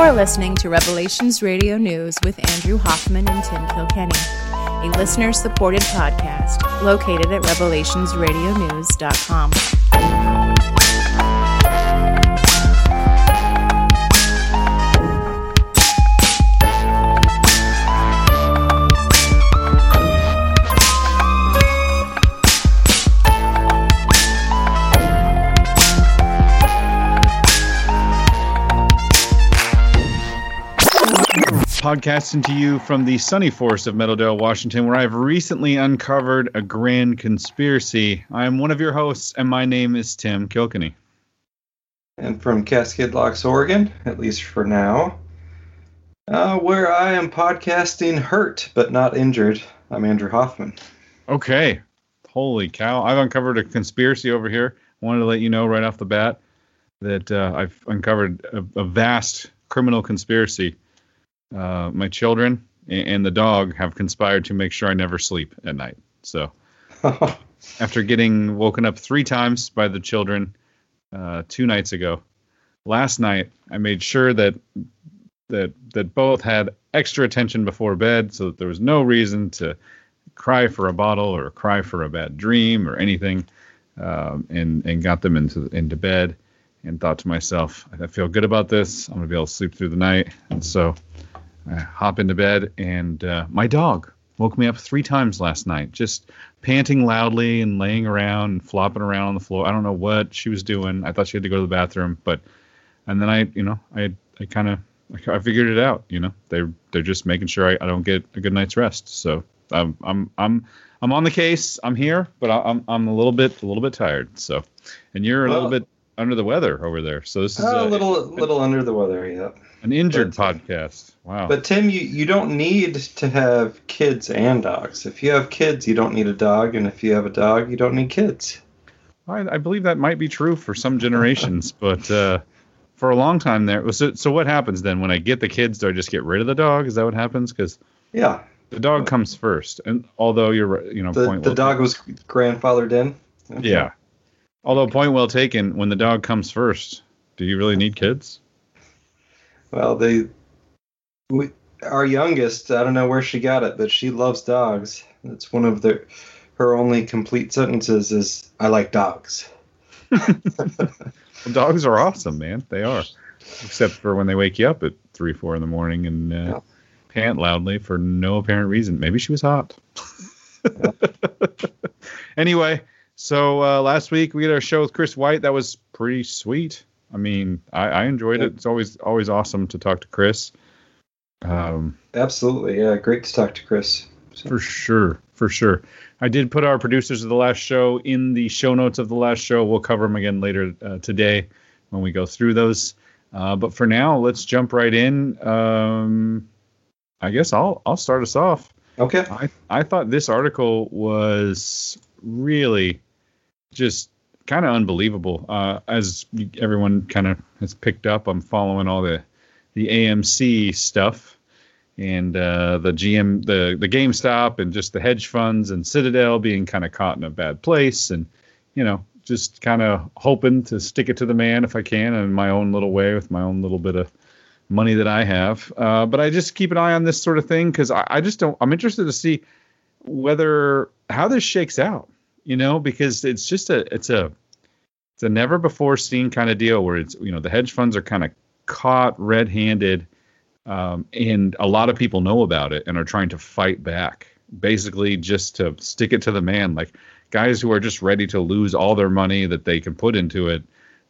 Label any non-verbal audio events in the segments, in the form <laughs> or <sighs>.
You're listening to Revelations Radio News with Andrew Hoffman and Tim Kilkenny, a listener supported podcast located at revelationsradionews.com. podcasting to you from the sunny forest of Meadowdale, Washington, where I've recently uncovered a grand conspiracy. I am one of your hosts, and my name is Tim Kilkenny. And from Cascade Locks, Oregon, at least for now, uh, where I am podcasting hurt but not injured, I'm Andrew Hoffman. Okay. Holy cow. I've uncovered a conspiracy over here. I wanted to let you know right off the bat that uh, I've uncovered a, a vast criminal conspiracy uh, my children and the dog have conspired to make sure I never sleep at night. So, <laughs> after getting woken up three times by the children uh, two nights ago, last night I made sure that that that both had extra attention before bed, so that there was no reason to cry for a bottle or cry for a bad dream or anything, um, and and got them into into bed, and thought to myself, I feel good about this. I'm gonna be able to sleep through the night, and so. I hop into bed, and uh, my dog woke me up three times last night, just panting loudly and laying around and flopping around on the floor. I don't know what she was doing. I thought she had to go to the bathroom, but and then I, you know, I I kind of I figured it out. You know, they they're just making sure I, I don't get a good night's rest. So I'm I'm I'm I'm on the case. I'm here, but I'm I'm a little bit a little bit tired. So, and you're a little bit under the weather over there. So this is a, a little little under the weather. Yeah. An injured but, podcast. Wow. But Tim, you, you don't need to have kids and dogs. If you have kids, you don't need a dog, and if you have a dog, you don't need kids. I, I believe that might be true for some generations, <laughs> but uh, for a long time there. So, so what happens then when I get the kids? Do I just get rid of the dog? Is that what happens? Because yeah, the dog comes first, and although you're you know the, the dog was grandfathered in. Okay. Yeah. Although point well taken, when the dog comes first, do you really need kids? Well, they, we, our youngest, I don't know where she got it, but she loves dogs. It's one of the, her only complete sentences is, "I like dogs." well, <laughs> dogs are awesome, man. They are, except for when they wake you up at three, four in the morning and uh, yeah. pant loudly for no apparent reason. Maybe she was hot. Yeah. <laughs> <laughs> anyway, so uh, last week we had our show with Chris White. That was pretty sweet. I mean, I, I enjoyed it. It's always always awesome to talk to Chris. Um, Absolutely, yeah, great to talk to Chris. So. For sure, for sure. I did put our producers of the last show in the show notes of the last show. We'll cover them again later uh, today when we go through those. Uh, but for now, let's jump right in. Um, I guess I'll I'll start us off. Okay. I I thought this article was really just kind of unbelievable. Uh, as everyone kind of has picked up, I'm following all the the AMC stuff and uh, the GM, the the GameStop, and just the hedge funds and Citadel being kind of caught in a bad place, and you know, just kind of hoping to stick it to the man if I can in my own little way with my own little bit of money that I have. Uh, but I just keep an eye on this sort of thing because I, I just don't. I'm interested to see whether how this shakes out you know, because it's just a it's a it's a never before seen kind of deal where it's you know the hedge funds are kind of caught red-handed, um, and a lot of people know about it and are trying to fight back, basically just to stick it to the man, like guys who are just ready to lose all their money that they can put into it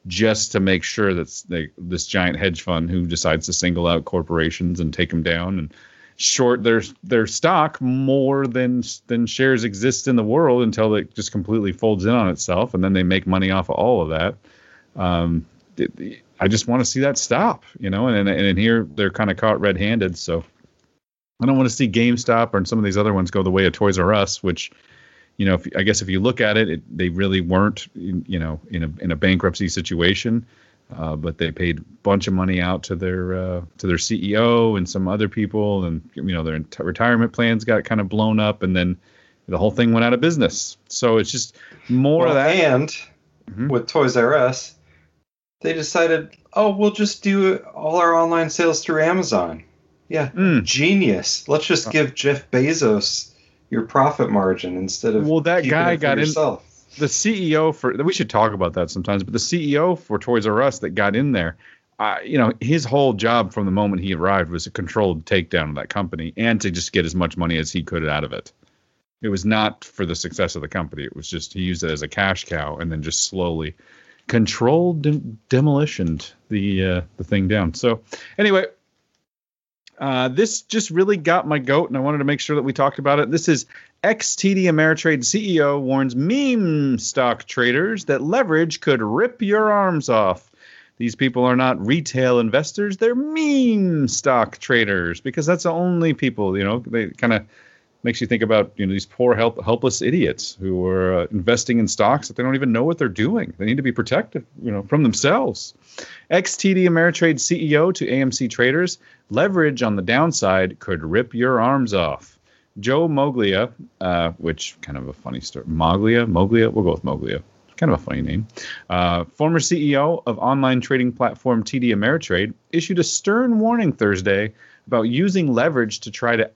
just to make sure that they, this giant hedge fund who decides to single out corporations and take them down and short their their stock more than than shares exist in the world until it just completely folds in on itself, and then they make money off of all of that. Um, I just want to see that stop, you know. And and, and here they're kind of caught red-handed, so I don't want to see GameStop or some of these other ones go the way of Toys R Us, which you know, if, I guess if you look at it, it, they really weren't, you know, in a in a bankruptcy situation. Uh, but they paid a bunch of money out to their uh, to their CEO and some other people, and you know their t- retirement plans got kind of blown up, and then the whole thing went out of business. So it's just more well, of that. And mm-hmm. with Toys R Us, they decided, oh, we'll just do all our online sales through Amazon. Yeah, Mm. genius. Let's just give Jeff Bezos your profit margin instead of Well, that guy got in- yourself. The CEO for we should talk about that sometimes, but the CEO for Toys R Us that got in there, uh, you know, his whole job from the moment he arrived was a controlled takedown of that company and to just get as much money as he could out of it. It was not for the success of the company. It was just he used it as a cash cow and then just slowly controlled dem- demolitioned the uh, the thing down. So anyway, uh, this just really got my goat, and I wanted to make sure that we talked about it. This is XTD Ameritrade CEO warns meme stock traders that leverage could rip your arms off. These people are not retail investors; they're meme stock traders because that's the only people. You know, they kind of makes you think about you know these poor help, helpless idiots who are uh, investing in stocks that they don't even know what they're doing. They need to be protected, you know, from themselves. XTD Ameritrade CEO to AMC traders: leverage on the downside could rip your arms off. Joe Moglia, uh, which kind of a funny story. Moglia, Moglia, we'll go with Moglia. Kind of a funny name. Uh, former CEO of online trading platform TD Ameritrade issued a stern warning Thursday about using leverage to try to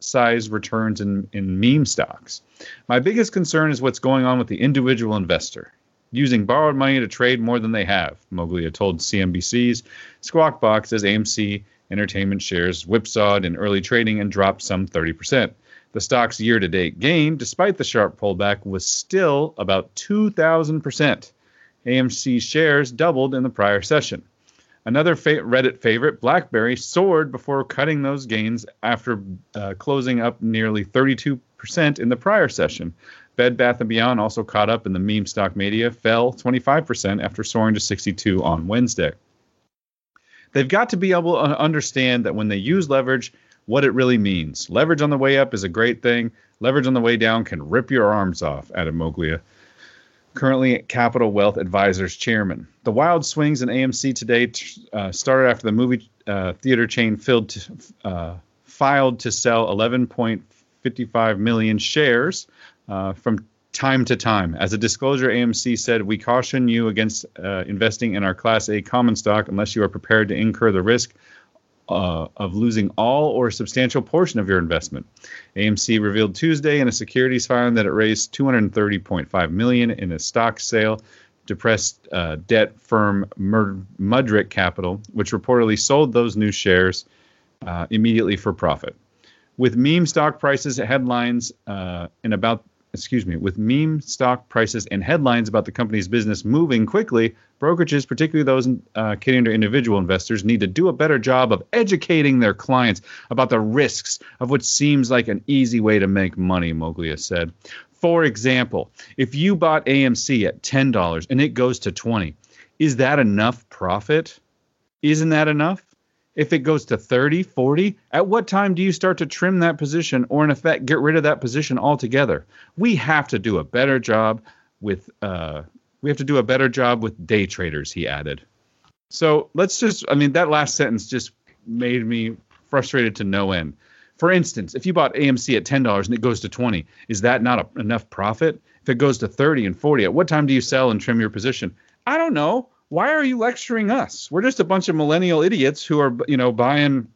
outsize returns in, in meme stocks. My biggest concern is what's going on with the individual investor using borrowed money to trade more than they have, Moglia told CNBC's Squawk Box as AMC Entertainment shares whipsawed in early trading and dropped some 30%. The stock's year to date gain, despite the sharp pullback, was still about 2,000%. AMC shares doubled in the prior session. Another fa- Reddit favorite, BlackBerry, soared before cutting those gains after uh, closing up nearly 32% in the prior session. Bed Bath & Beyond also caught up in the meme stock media, fell 25% after soaring to 62 on Wednesday. They've got to be able to understand that when they use leverage, what it really means. Leverage on the way up is a great thing. Leverage on the way down can rip your arms off, added Moglia, currently Capital Wealth Advisors chairman. The wild swings in AMC today t- uh, started after the movie uh, theater chain uh, filed to sell 11.55 million shares uh, from time to time. As a disclosure, AMC said, We caution you against uh, investing in our Class A common stock unless you are prepared to incur the risk uh, of losing all or a substantial portion of your investment. AMC revealed Tuesday in a securities filing that it raised 230.5 million in a stock sale. Depressed uh, debt firm Mudrick Capital, which reportedly sold those new shares uh, immediately for profit. With meme stock prices headlines uh, and about excuse me, with meme stock prices and headlines about the company's business moving quickly, brokerages, particularly those uh, catering to individual investors, need to do a better job of educating their clients about the risks of what seems like an easy way to make money, Moglia said. For example, if you bought AMC at $10 and it goes to 20, is that enough profit? Isn't that enough? If it goes to 30, 40, at what time do you start to trim that position or, in effect, get rid of that position altogether? We have to do a better job with uh, we have to do a better job with day traders, he added. So let's just, I mean, that last sentence just made me frustrated to no end. For instance, if you bought AMC at $10 and it goes to 20, is that not a, enough profit? If it goes to 30 and 40, at what time do you sell and trim your position? I don't know why are you lecturing us? We're just a bunch of millennial idiots who are, you know, buying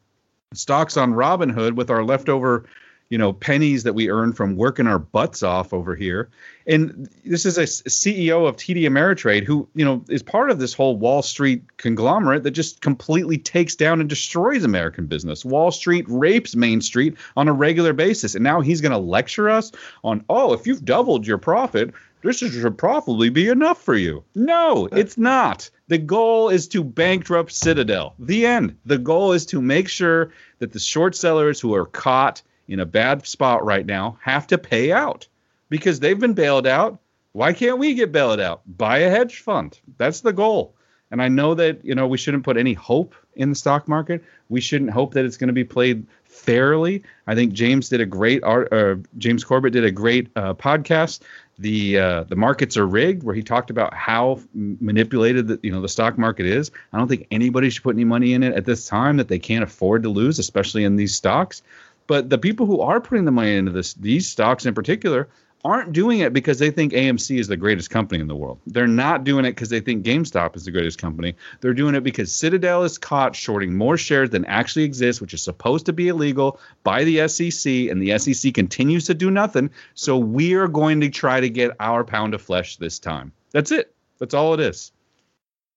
stocks on Robinhood with our leftover, you know, pennies that we earn from working our butts off over here. And this is a CEO of TD Ameritrade who, you know, is part of this whole Wall Street conglomerate that just completely takes down and destroys American business. Wall Street rapes Main Street on a regular basis. And now he's going to lecture us on, oh, if you've doubled your profit, this should probably be enough for you. No, it's not. The goal is to bankrupt Citadel. The end. The goal is to make sure that the short sellers who are caught in a bad spot right now have to pay out because they've been bailed out. Why can't we get bailed out? Buy a hedge fund. That's the goal. And I know that, you know, we shouldn't put any hope in the stock market. We shouldn't hope that it's going to be played fairly. I think James did a great art. Uh, James Corbett did a great uh, podcast. The uh, the markets are rigged, where he talked about how manipulated the you know the stock market is. I don't think anybody should put any money in it at this time that they can't afford to lose, especially in these stocks. But the people who are putting the money into this these stocks in particular aren't doing it because they think AMC is the greatest company in the world. They're not doing it because they think GameStop is the greatest company. They're doing it because Citadel is caught shorting more shares than actually exist, which is supposed to be illegal by the SEC, and the SEC continues to do nothing. So we are going to try to get our pound of flesh this time. That's it. That's all it is.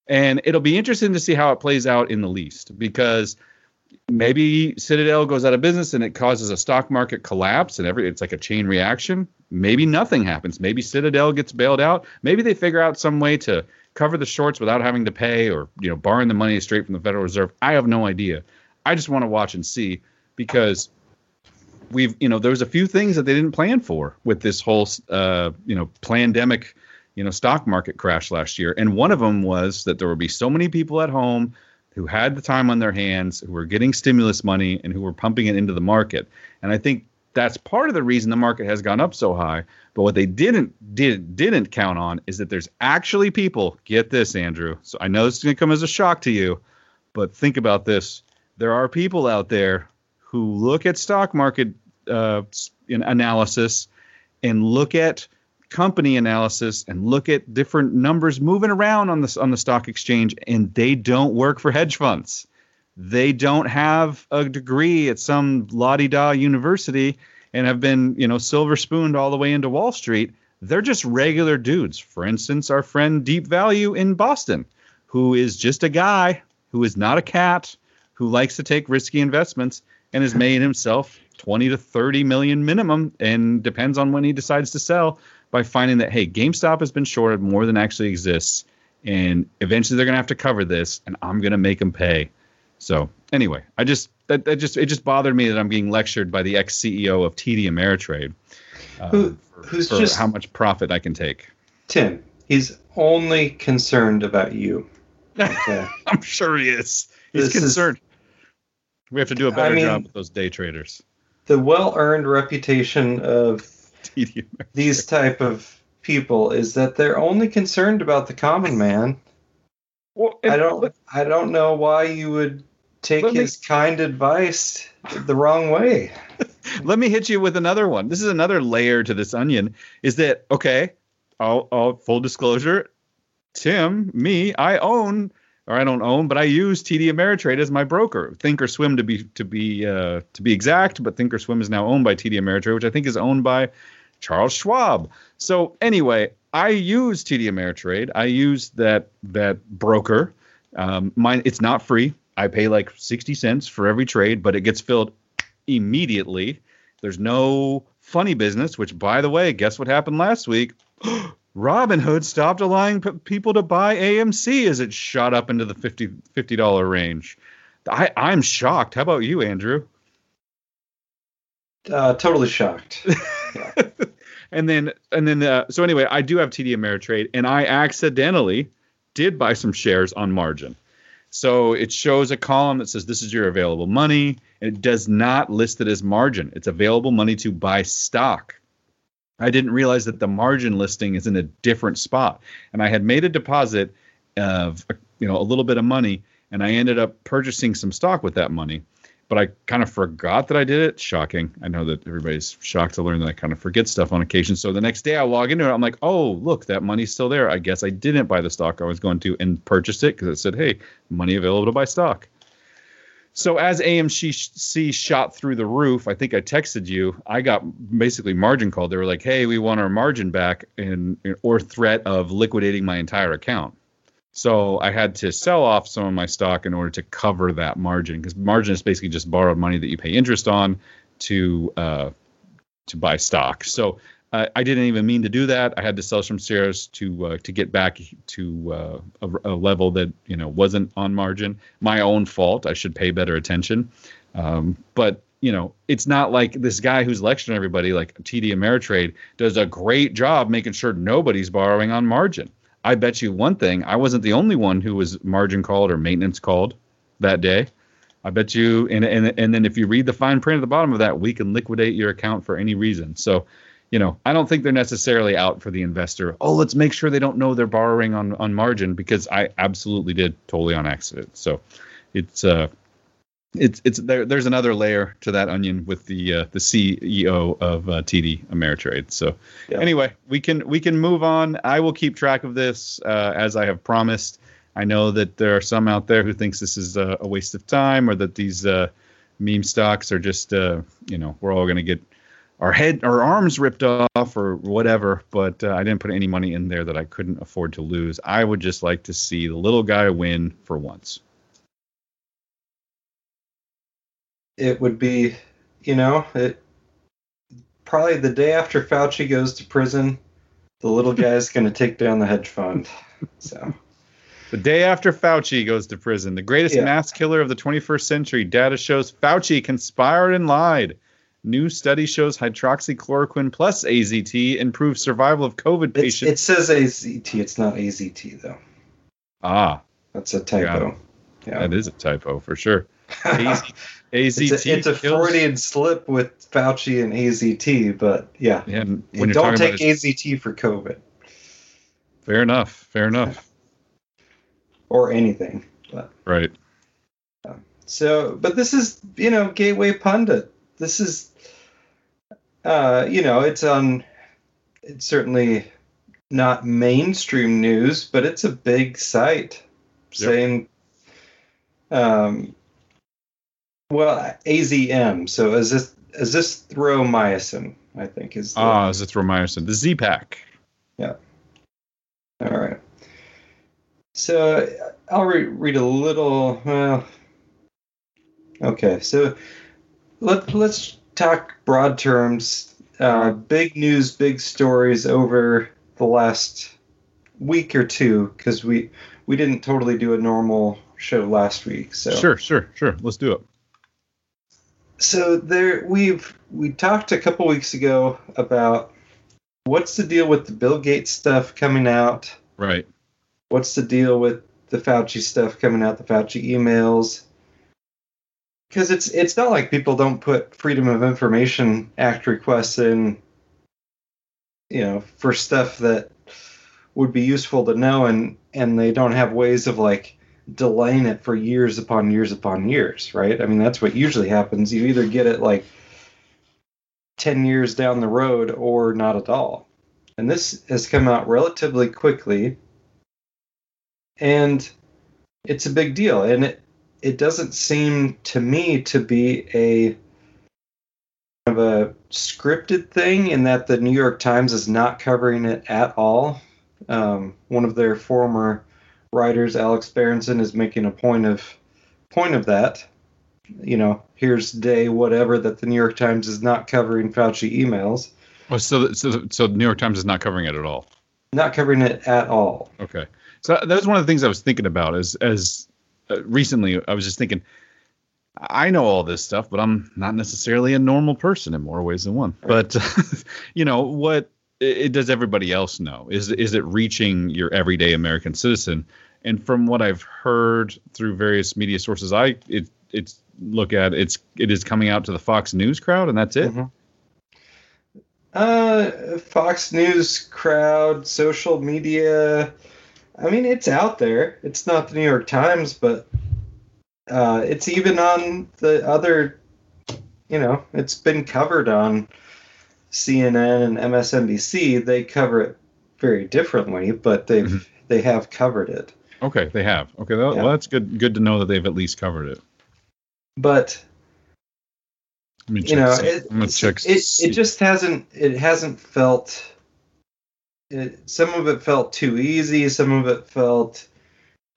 And it'll be interesting to see how it plays out in the least because maybe Citadel goes out of business and it causes a stock market collapse and every it's like a chain reaction. Maybe nothing happens. Maybe Citadel gets bailed out. Maybe they figure out some way to cover the shorts without having to pay or you know borrowing the money straight from the Federal Reserve. I have no idea. I just want to watch and see because we've you know there's a few things that they didn't plan for with this whole uh, you know pandemic you know stock market crash last year and one of them was that there would be so many people at home who had the time on their hands who were getting stimulus money and who were pumping it into the market. And i think that's part of the reason the market has gone up so high. But what they didn't did didn't count on is that there's actually people get this andrew so i know this is going to come as a shock to you but think about this. There are people out there who look at stock market uh, analysis and look at company analysis and look at different numbers moving around on the on the stock exchange and they don't work for hedge funds. They don't have a degree at some la-di-da university and have been, you know, silver spooned all the way into Wall Street. They're just regular dudes. For instance, our friend Deep Value in Boston, who is just a guy who is not a cat, who likes to take risky investments and has made himself 20 to 30 million minimum and depends on when he decides to sell by finding that hey, GameStop has been shorted more than actually exists, and eventually they're gonna have to cover this, and I'm gonna make them pay. So anyway, I just that, that just it just bothered me that I'm being lectured by the ex CEO of TD Ameritrade, uh, Who, who's for just how much profit I can take. Tim, he's only concerned about you. Okay. <laughs> I'm sure he is. He's this concerned. Is, we have to do a better I mean, job with those day traders. The well-earned reputation of <laughs> these type of people is that they're only concerned about the common man. Well, I don't I don't know why you would take his me, kind advice the wrong way. <laughs> let me hit you with another one. This is another layer to this onion. Is that okay? I'll, I'll full disclosure. Tim, me, I own or I don't own, but I use TD Ameritrade as my broker. Thinkorswim to be to be uh, to be exact, but Thinkorswim is now owned by TD Ameritrade, which I think is owned by Charles Schwab. So anyway, I use TD Ameritrade. I use that that broker. Um, mine it's not free. I pay like sixty cents for every trade, but it gets filled immediately. There's no funny business. Which, by the way, guess what happened last week? <gasps> Robinhood stopped allowing p- people to buy AMC as it shot up into the 50 dollar range. I, I'm shocked. How about you, Andrew? Uh, totally shocked. <laughs> and then and then uh, so anyway, I do have TD Ameritrade, and I accidentally did buy some shares on margin. So it shows a column that says this is your available money, and it does not list it as margin. It's available money to buy stock. I didn't realize that the margin listing is in a different spot, and I had made a deposit of you know a little bit of money, and I ended up purchasing some stock with that money but I kind of forgot that I did it. Shocking. I know that everybody's shocked to learn that I kind of forget stuff on occasion. So the next day I log into it. I'm like, oh, look, that money's still there. I guess I didn't buy the stock I was going to and purchased it because it said, hey, money available to buy stock. So as AMC shot through the roof, I think I texted you. I got basically margin called. They were like, "Hey, we want our margin back," and or threat of liquidating my entire account. So I had to sell off some of my stock in order to cover that margin because margin is basically just borrowed money that you pay interest on to uh, to buy stock. So uh, I didn't even mean to do that. I had to sell some shares to uh, to get back to uh, a, a, level that you know wasn't on margin. My own fault. I should pay better attention. Um, but you know, it's not like this guy who's lecturing everybody, like TD Ameritrade, does a great job making sure nobody's borrowing on margin. I bet you one thing, I wasn't the only one who was margin called or maintenance called that day. I bet you, and and and then if you read the fine print at the bottom of that, we can liquidate your account for any reason. So, you know, I don't think they're necessarily out for the investor. Oh, let's make sure they don't know they're borrowing on on margin because I absolutely did totally on accident. So, it's uh, it's it's there. There's another layer to that onion with the uh, the CEO of uh, TD Ameritrade. So Yeah. anyway, we can we can move on. I will keep track of this uh, as I have promised. I know that there are some out there who thinks this is a, a waste of time or that these uh, meme stocks are just uh, you know we're all going to get our head our arms ripped off or whatever. But uh, I didn't put any money in there that I couldn't afford to lose. I would just like to see the little guy win for once. It would be, you know, it probably the day after Fauci goes to prison, the little <laughs> guy's going to take down the hedge fund. So The day after Fauci goes to prison, the greatest Yeah. mass killer of the 21st century, data shows Fauci conspired and lied. New study shows hydroxychloroquine plus AZT improves survival of COVID patients. it says AZT. It's not AZT though. ah, That's a typo. Yeah. that is a typo for sure. AZ, it's, AZT. a, it's a Freudian slip with Fauci and AZT, but yeah. Yeah, and And when don't take AZT for COVID fair enough, fair enough. <laughs> or anything. But Right. So, but this is, you know, Gateway Pundit. This is, uh, you know, it's on, it's certainly not mainstream news, but it's a big site Yep. saying, um, well, AZM. So is this, is this thromycin, I think is the, Ah, azithromycin, the Z pack. Yeah. All right. So I'll re- read a little. Well, okay. So let let's talk broad terms. Uh, big news, big stories over the last week or two because we we didn't totally do a normal show last week. So Sure, sure, sure. Let's do it. So there we've we talked a couple weeks ago about what's the deal with the Bill Gates stuff coming out. Right. what's the deal with the Fauci stuff coming out, the Fauci emails? Because it's it's not like people don't put Freedom of Information Act requests in, you know, for stuff that would be useful to know, and and they don't have ways of like delaying it for years upon years upon years, right? I mean, that's what usually happens. You either get it like ten years down the road or not at all. And this has come out relatively quickly and it's a big deal and it it doesn't seem to me to be a of a scripted thing in that the New York Times is not covering it at all. Um, one of their former writers, Alex Berenson, is making a point of point of that. You know, here's day whatever that the New York Times is not covering Fauci emails, Oh, so so so the New York Times is not covering it at all. not covering it at all. Okay. So that was one of the things I was thinking about as as uh, recently I was just thinking I know all this stuff, but I'm not necessarily a normal person in more ways than one. But <laughs> you know what it, it does everybody else know? Is is it reaching your everyday American citizen? And from what I've heard through various media sources, I it it's look at it's it is coming out to the Fox News crowd, and that's it. Mhm. Uh, Fox News crowd, social media. I mean, it's out there. It's not the New York Times, but uh, it's even on the other. You know, it's been covered on CNN and MSNBC. They cover it very differently, but they've Mhm. they have covered it. Okay, they have. Okay, well, Yeah. well that's good. Good to know that they've at least covered it. But Let me you know it, check. it, it just hasn't it hasn't felt it, some of it felt too easy some of it felt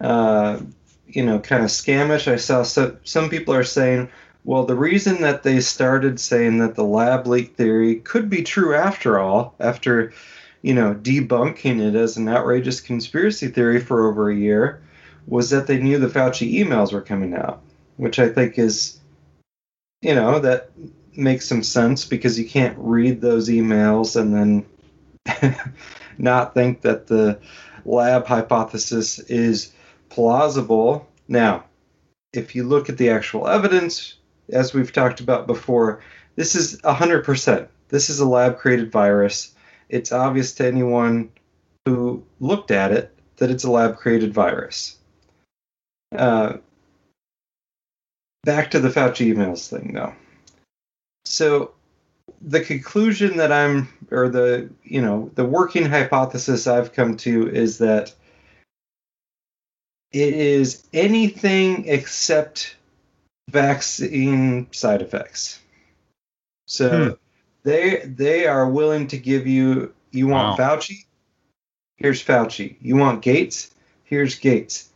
uh, you know kind of scamish i saw so, some people are saying well the reason that they started saying that the lab leak theory could be true after all after you know debunking it as an outrageous conspiracy theory for over a year was that they knew the fauci emails were coming out which i think is you know that makes some sense because you can't read those emails and then <laughs> not think that the lab hypothesis is plausible. Now, if you look at the actual evidence, as we've talked about before, this is 100%. This is a lab created virus. It's obvious to anyone who looked at it that it's a lab created virus. Uh, back to the Fauci emails thing, though. So the conclusion that I'm, or the you know, the working hypothesis I've come to is that it is anything except vaccine side effects. So Hmm. They they are willing to give you you want Wow. Fauci? Here's Fauci. You want Gates? Here's Gates.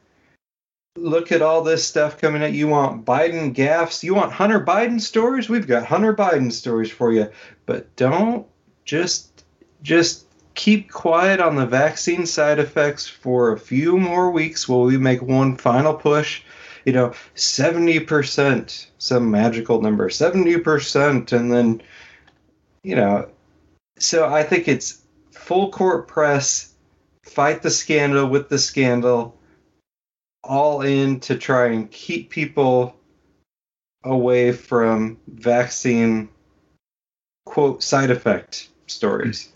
Look at all this stuff coming at you. Want Biden gaffes? You want Hunter Biden stories? We've got Hunter Biden stories for you. But don't just just keep quiet on the vaccine side effects for a few more weeks while we make one final push. You know, 70%, some magical number, 70%, and then, you know, so I think it's full court press, fight the scandal with the scandal, all in to try and keep people away from vaccine, quote, side effect stories.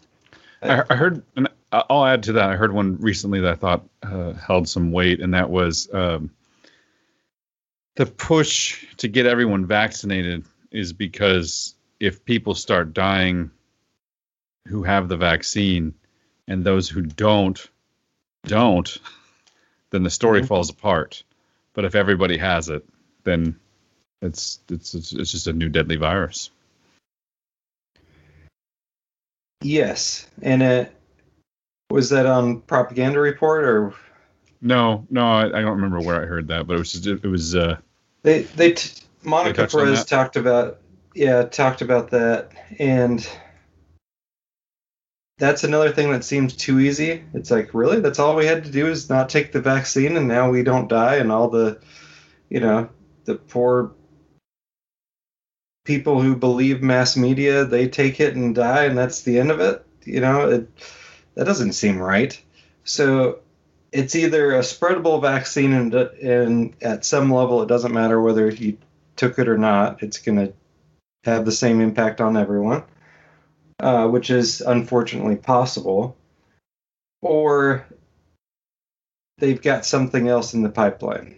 I, I heard, and I'll add to that. I heard one recently that I thought uh, held some weight, and that was um, the push to get everyone vaccinated is because if people start dying who have the vaccine and those who don't don't, then the story Mhm. falls apart. But if everybody has it, then it's it's it's, it's just a new deadly virus. Yes, and it was that on propaganda report or No, no, I, I don't remember where I heard that, but it was just, it was uh, they they t- Monica on Perez talked about yeah talked about that and that's another thing that seems too easy. It's like really that's all we had to do is not take the vaccine and now we don't die and all the you know the poor people who believe mass media they take it and die and that's the end of it. You know it that doesn't seem right. So it's either a spreadable vaccine and, and at some level it doesn't matter whether you took it or not it's going to have the same impact on everyone uh, which is unfortunately possible or they've got something else in the pipeline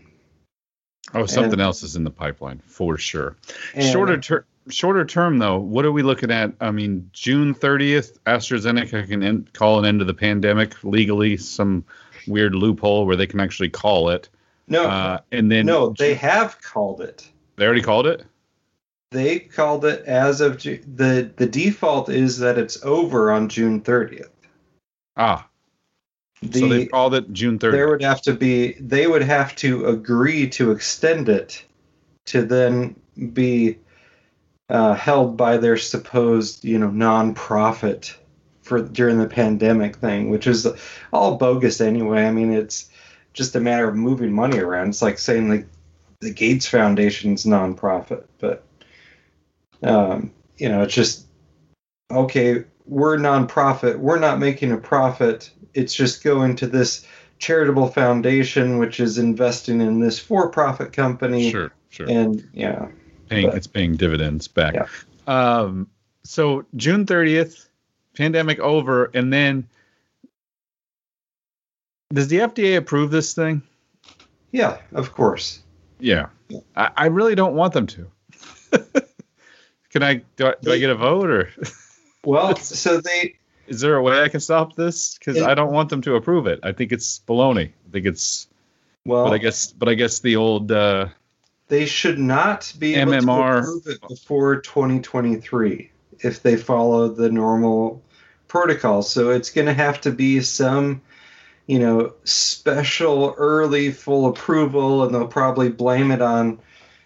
oh something And- else is in the pipeline for sure. And- shorter term, shorter term though, what are we looking at? I mean, June 30th, AstraZeneca can end, call an end to the pandemic legally, some weird loophole where they can actually call it. no Uh, and then no they have called it they already called it. They called it as of Ju- the the default is that it's over on June 30th Ah, the so they called it June 30th. there would have to be they would have to agree to extend it to then be uh, held by their supposed you know non-profit for during the pandemic thing which is all bogus anyway. I mean it's just a matter of moving money around. It's like saying like the gates foundation's non-profit but um, you know it's just okay we're non-profit we're not making a profit it's just going to this charitable foundation which is investing in this for-profit company sure, sure. and yeah paying but- it's paying dividends back. Yeah. Um, so June 30th, pandemic over, and then does the FDA approve this thing? yeah of course Yeah, I, I really don't want them to. Can I do, I do I get a vote or <laughs> well so they is there a way I can stop this? Because I don't want them to approve it. I think it's baloney. I think it's, well but I guess, but I guess the old uh, they should not be able to approve it before 2023 if they follow the normal protocol. So it's going to have to be some, you know, special early full approval, and they'll probably blame it on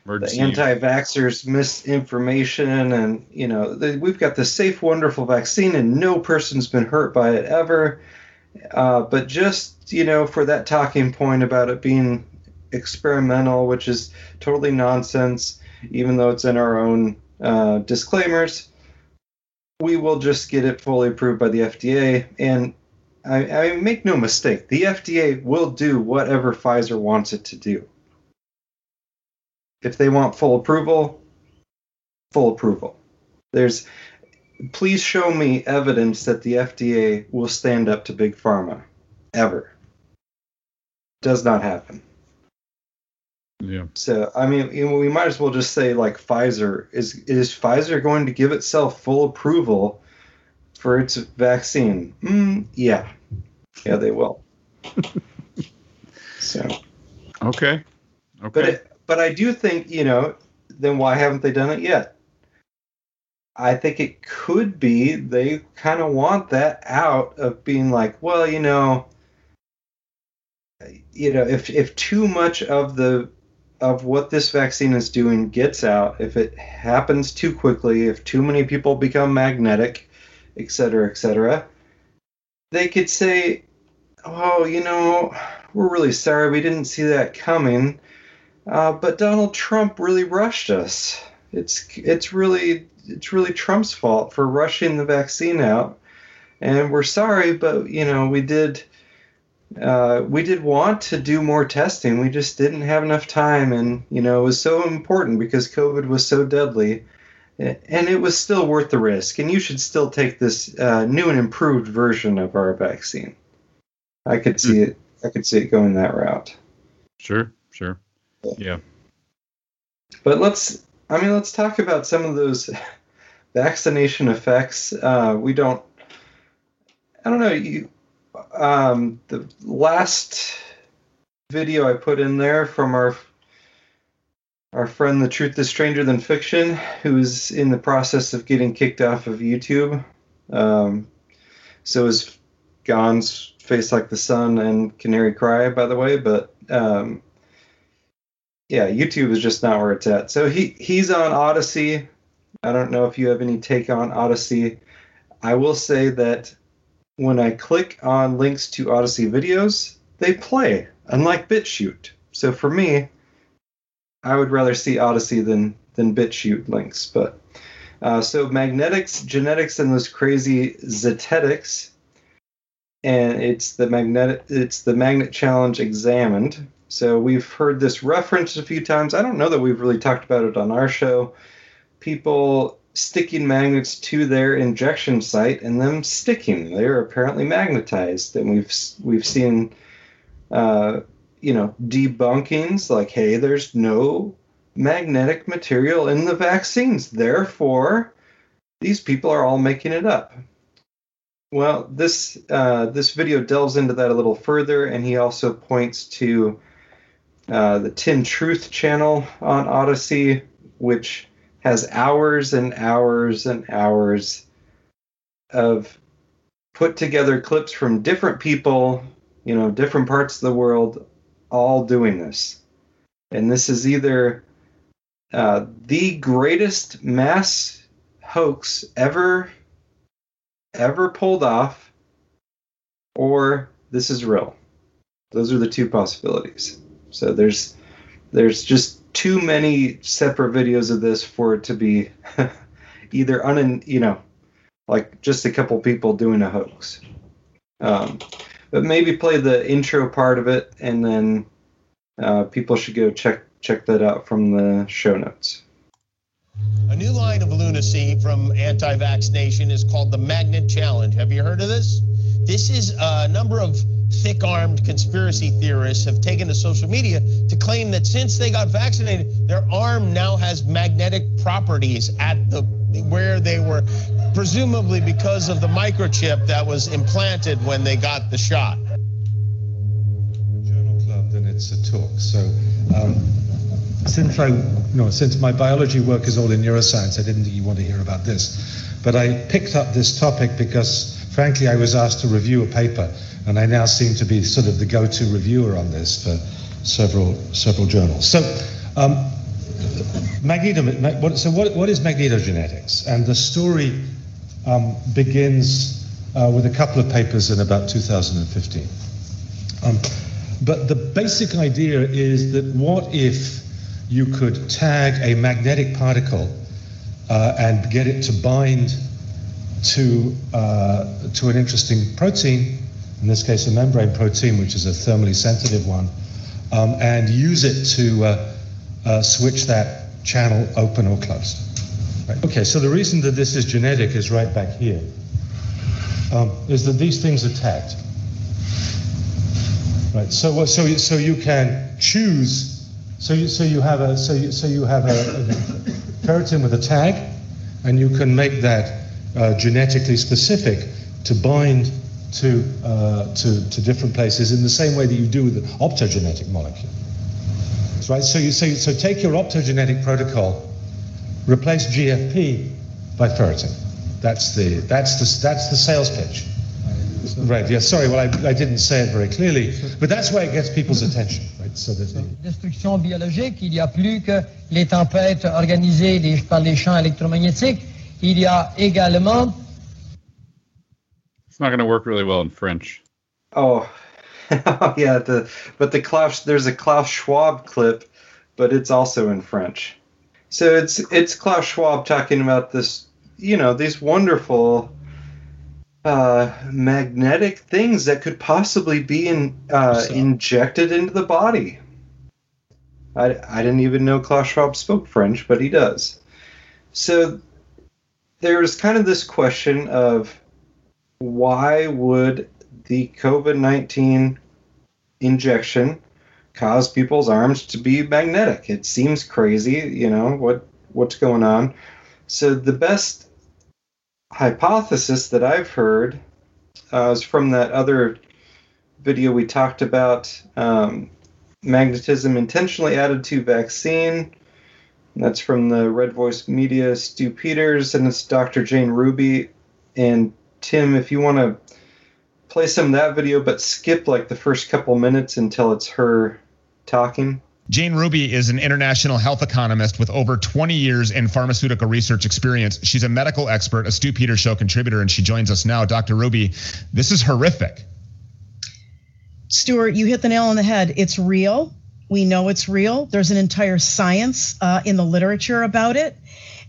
the anti-vaxxers misinformation and you know the, we've got the safe wonderful vaccine and no person's been hurt by it ever. Uh, but just you know for that talking point about it being experimental which is totally nonsense even though it's in our own uh, disclaimers we will just get it fully approved by the fda and I, I make no mistake the fda will do whatever pfizer wants it to do if they want full approval, full approval. There's please show me evidence that the FDA will stand up to big pharma ever. Does not happen. Yeah. So I mean, we might as well just say like Pfizer is is Pfizer going to give itself full approval for its vaccine? Mm, yeah, yeah, they will. <laughs> so Okay. but Okay. it, but I do think you know then why haven't they done it yet? I think it could be they kind of want that out of being like, well, you know, you know, if if too much of the of what this vaccine is doing gets out, if it happens too quickly, if too many people become magnetic, et cetera, et cetera, they could say, oh, you know, we're really sorry, we didn't see that coming. Uh, but Donald Trump really rushed us. It's it's really it's really Trump's fault for rushing the vaccine out, and we're sorry, but you know we did uh, we did want to do more testing. We just didn't have enough time, and you know it was so important because COVID was so deadly, and it was still worth the risk. And you should still take this uh, new and improved version of our vaccine. I could see it. I could see it going that route. Sure. Sure. Yeah. But let's, I mean, let's talk about some of those <laughs> vaccination effects. Uh, we don't, I don't know, you, um, the last video I put in there from our our friend The Truth is Stranger Than Fiction, who's in the process of getting kicked off of YouTube. Um, so is Gon's Face Like the Sun and Canary Cry, by the way, but um, yeah, YouTube is just not where it's at. So he he's on Odysee. I don't know if you have any take on Odysee. I will say that when I click on links to Odysee videos, they play, unlike BitChute. So for me, I would rather see Odysee than than BitChute links. But uh, so magnetics, genetics, and those crazy zetetics, and it's the magnetic it's the magnet challenge examined. So we've heard this referenced a few times. I don't know that we've really talked about it on our show. People sticking magnets to their injection site and them sticking. They're apparently magnetized, and we've we've seen, uh, you know, debunkings like, hey, there's no magnetic material in the vaccines. Therefore, these people are all making it up. Well, this uh, this video delves into that a little further, and he also points to uh, the Tin Truth channel on Odysee, which has hours and hours and hours of put together clips from different people, you know, different parts of the world, all doing this. And this is either uh, the greatest mass hoax ever, ever pulled off, or this is real. Those are the two possibilities. So there's there's just too many separate videos of this for it to be <laughs> either un you know like just a couple people doing a hoax. Um, but maybe play the intro part of it, and then uh, people should go check check that out from the show notes. A new line of lunacy from anti vax nation is called the Magnet Challenge. Have you heard of this? This is a number of thick armed conspiracy theorists have taken to social media to claim that since they got vaccinated, their arm now has magnetic properties at the where they were presumably because of the microchip that was implanted when they got the shot. Journal Club, then it's a talk. So, um, since I, no, since my biology work is all in neuroscience, I didn't think you want to hear about this. But I picked up this topic because, frankly, I was asked to review a paper, and I now seem to be sort of the go-to reviewer on this for several several journals. So, um, magneto, so what, what is magnetogenetics? And the story um, begins uh, with a couple of papers in about 2015. Um, but the basic idea is that what if you could tag a magnetic particle uh, and get it to bind to, uh, to an interesting protein, in this case a membrane protein, which is a thermally sensitive one, um, and use it to uh, uh switch that channel open or closed. Right. Okay, so the reason that this is genetic is right back here. Um, is that these things are tagged. Right. So, so, so you can choose So you, so you have a so you, so you have a, a ferritin <coughs> with a tag, and you can make that uh, genetically specific to bind to, uh, to to different places in the same way that you do with an optogenetic molecule. Right. So you so, so take your optogenetic protocol, replace GFP by ferritin. That's the that's the that's the sales pitch. Right. Yeah. Sorry. Well, I, I didn't say it very clearly, but that's why it gets people's attention. Right. So Destruction biologique. Il y a plus que les tempêtes organisées par les champs électromagnétiques. Il y a également. It's not going to work really well in French. Oh, <laughs> yeah. The but the Klaus there's a Klaus Schwab clip, but it's also in French. So it's it's Klaus Schwab talking about this, you know, these wonderful uh, magnetic things that could possibly be in, uh, So- injected into the body. I, I didn't even know Klaus Schwab spoke French, but he does. So there's kind of this question of why would the COVID 19 injection cause people's arms to be magnetic? It seems crazy, you know, what what's going on. So the best hypothesis that I've heard uh, is from that other video we talked about um, magnetism intentionally added to vaccine. That's from the Red Voice Media, Stu Peters, and it's Dr. Jane Ruby. And Tim, if you want to play some of that video, but skip like the first couple minutes until it's her talking. Jane Ruby is an international health economist with over 20 years in pharmaceutical research experience. She's a medical expert, a Stu Peters Show contributor, and she joins us now. Dr. Ruby, this is horrific. Stuart, you hit the nail on the head. It's real. We know it's real. There's an entire science uh, in the literature about it.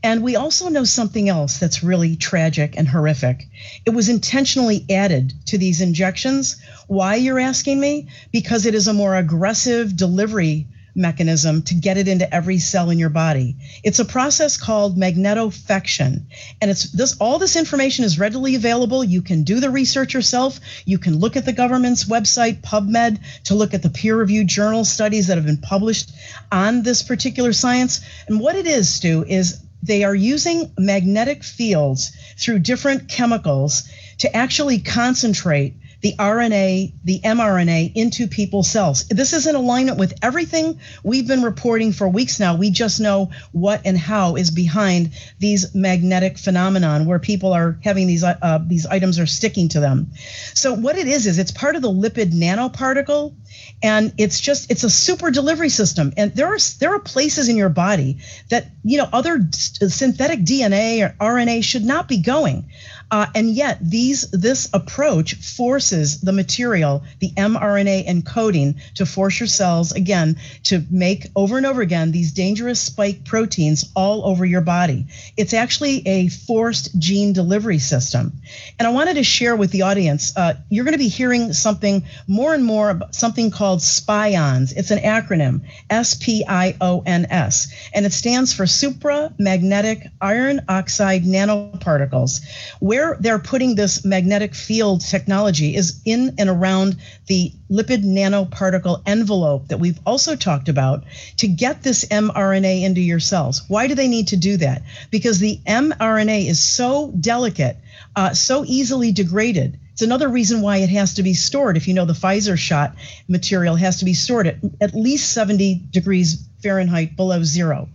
And we also know something else that's really tragic and horrific. It was intentionally added to these injections. Why, you're asking me? Because it is a more aggressive delivery mechanism to get it into every cell in your body. It's a process called magnetofection. And it's this all this information is readily available. You can do the research yourself. You can look at the government's website, PubMed, to look at the peer-reviewed journal studies that have been published on this particular science. And what it is, Stu, is they are using magnetic fields through different chemicals to actually concentrate the RNA, the mRNA into people's cells. This is in alignment with everything we've been reporting for weeks now. We just know what and how is behind these magnetic phenomenon where people are having these uh, these items are sticking to them. So what it is is it's part of the lipid nanoparticle and it's just it's a super delivery system and there are there are places in your body that you know other synthetic dna or rna should not be going uh, and yet these this approach forces the material the mrna encoding to force your cells again to make over and over again these dangerous spike proteins all over your body it's actually a forced gene delivery system and i wanted to share with the audience uh, you're going to be hearing something more and more about something called SPIONS. It's an acronym, S P I O N S, and it stands for supramagnetic iron oxide nanoparticles. Where they're putting this magnetic field technology is in and around the lipid nanoparticle envelope that we've also talked about to get this mRNA into your cells. Why do they need to do that? Because the mRNA is so delicate, uh, so easily degraded. It's another reason why it has to be stored. If you know the Pfizer shot material has to be stored at at least 70 degrees Fahrenheit below zero.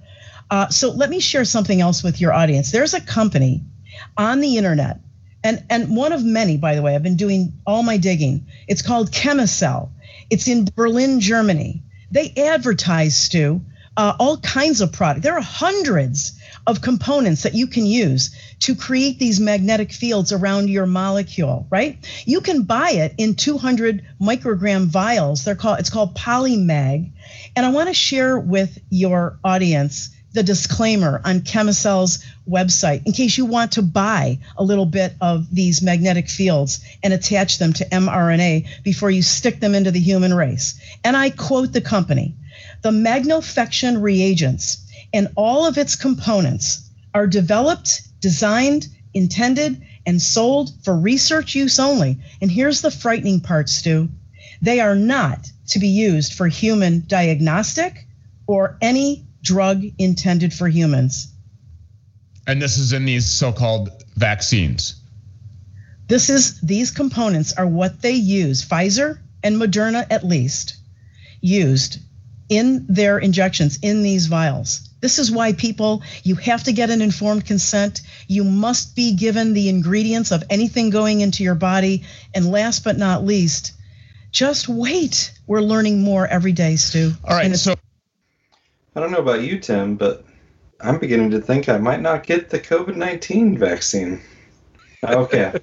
Uh, so let me share something else with your audience. There's a company on the internet, and, and one of many, by the way, I've been doing all my digging. It's called Chemicell. It's in Berlin, Germany. They advertise, Stu, uh, all kinds of product. There are hundreds of components that you can use to create these magnetic fields around your molecule, right? You can buy it in 200 microgram vials. They're called it's called Polymag. And I want to share with your audience the disclaimer on Chemicell's website in case you want to buy a little bit of these magnetic fields and attach them to mRNA before you stick them into the human race. And I quote the company the magnetofection reagents and all of its components are developed, designed, intended, and sold for research use only. And here's the frightening part, Stu. They are not to be used for human diagnostic or any drug intended for humans. And this is in these so-called vaccines. This is these components are what they use. Pfizer and Moderna at least used in their injections in these vials. This is why people, you have to get an informed consent. You must be given the ingredients of anything going into your body. And last but not least, just wait. We're learning more every day, Stu. All right. So I don't know about you, Tim, but I'm beginning to think I might not get the COVID 19 vaccine. Okay.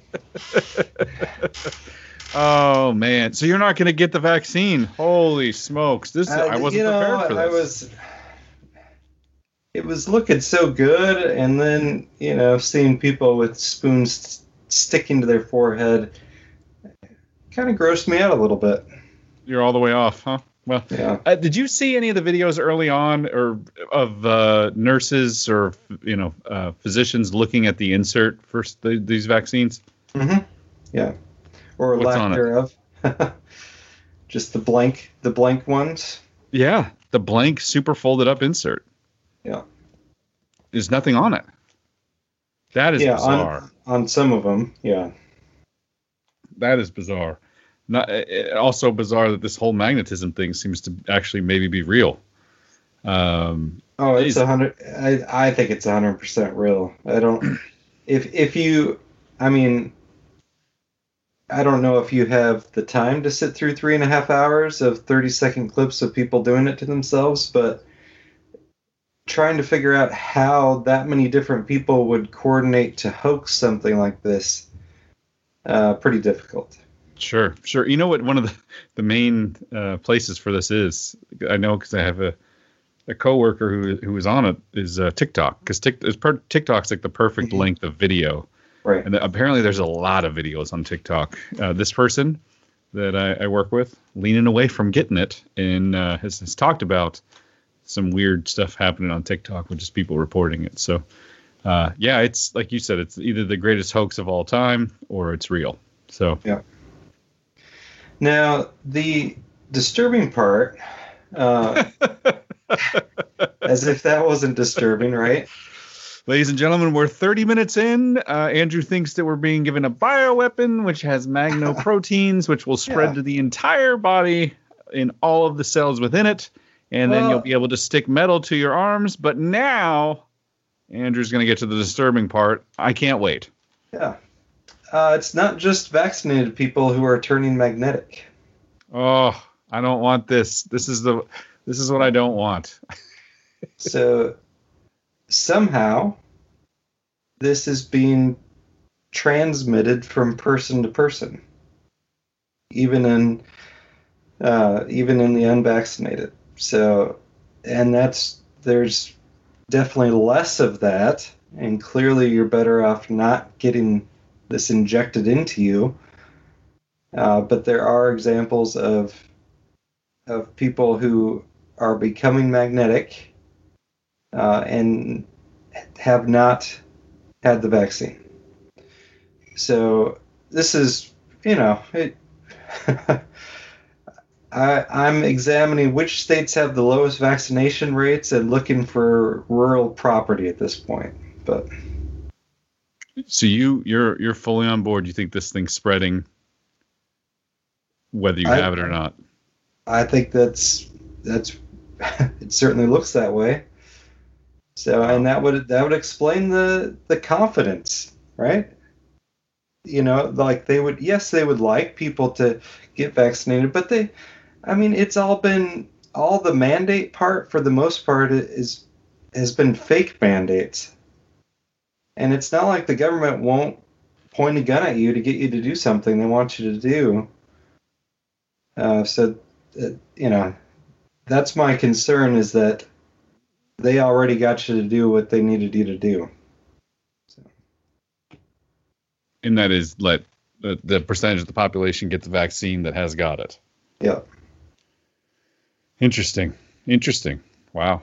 <laughs> oh man! So you're not going to get the vaccine? Holy smokes! This uh, I wasn't you know, prepared for this. I was. It was looking so good, and then you know, seeing people with spoons sticking to their forehead kind of grossed me out a little bit. You're all the way off, huh? Well, yeah. Uh, did you see any of the videos early on, or of uh, nurses or you know uh, physicians looking at the insert for the, these vaccines? Mm-hmm. Yeah, or What's lack thereof. <laughs> Just the blank, the blank ones. Yeah, the blank, super folded up insert. Yeah, there's nothing on it. That is yeah, bizarre. On, on some of them, yeah. That is bizarre not also bizarre that this whole magnetism thing seems to actually maybe be real. Um, oh, it's a hundred. I I think it's a hundred percent real. I don't. <clears throat> If if you, I mean, I don't know if you have the time to sit through three and a half hours of thirty second clips of people doing it to themselves, but trying to figure out how that many different people would coordinate to hoax something like this, uh, pretty difficult. Sure, sure. You know what? One of the <laughs> the main uh, places for this is I know because I have a a coworker who who is on it is uh, TikTok because TikTok, TikTok's like the perfect mm-hmm. length of video. Right. And apparently, there's a lot of videos on TikTok. Uh, this person that I, I, work with leaning away from getting it and uh, has, has talked about some weird stuff happening on TikTok with just people reporting it. So, uh, yeah, it's like you said, it's either the greatest hoax of all time or it's real. So, yeah. Now, the disturbing part, uh, <laughs> as if that wasn't disturbing, right? Ladies and gentlemen, we're 30 minutes in. Uh, Andrew thinks that we're being given a bioweapon, which has magnoproteins, <laughs> which will spread yeah. to the entire body in all of the cells within it. And well, then you'll be able to stick metal to your arms. But now, Andrew's going to get to the disturbing part. I can't wait. Yeah uh, it's not just vaccinated people who are turning magnetic. Oh, I don't want this. This is the this is what I don't want. <laughs> so somehow this is being transmitted from person to person, even in uh, even in the unvaccinated. So, and that's there's definitely less of that, and clearly you're better off not getting this injected into you. Uh, but there are examples of of people who are becoming magnetic uh, and have not had the vaccine. So this is, you know, it, <laughs> I, I'm examining which states have the lowest vaccination rates and looking for rural property at this point. But so you you're you're fully on board. You think this thing's spreading, whether you I, have it or not? I think that's that's <laughs> it. Certainly looks that way. So, and that would that would explain the the confidence, right? You know, like they would yes, they would like people to get vaccinated, but they, I mean, it's all been all the mandate part for the most part is has been fake mandates and it's not like the government won't point a gun at you to get you to do something they want you to do. Uh, so, uh, you know, that's my concern is that they already got you to do what they needed you to do. So. And that is let the, the percentage of the population get the vaccine that has got it. Yeah. Interesting. Interesting. Wow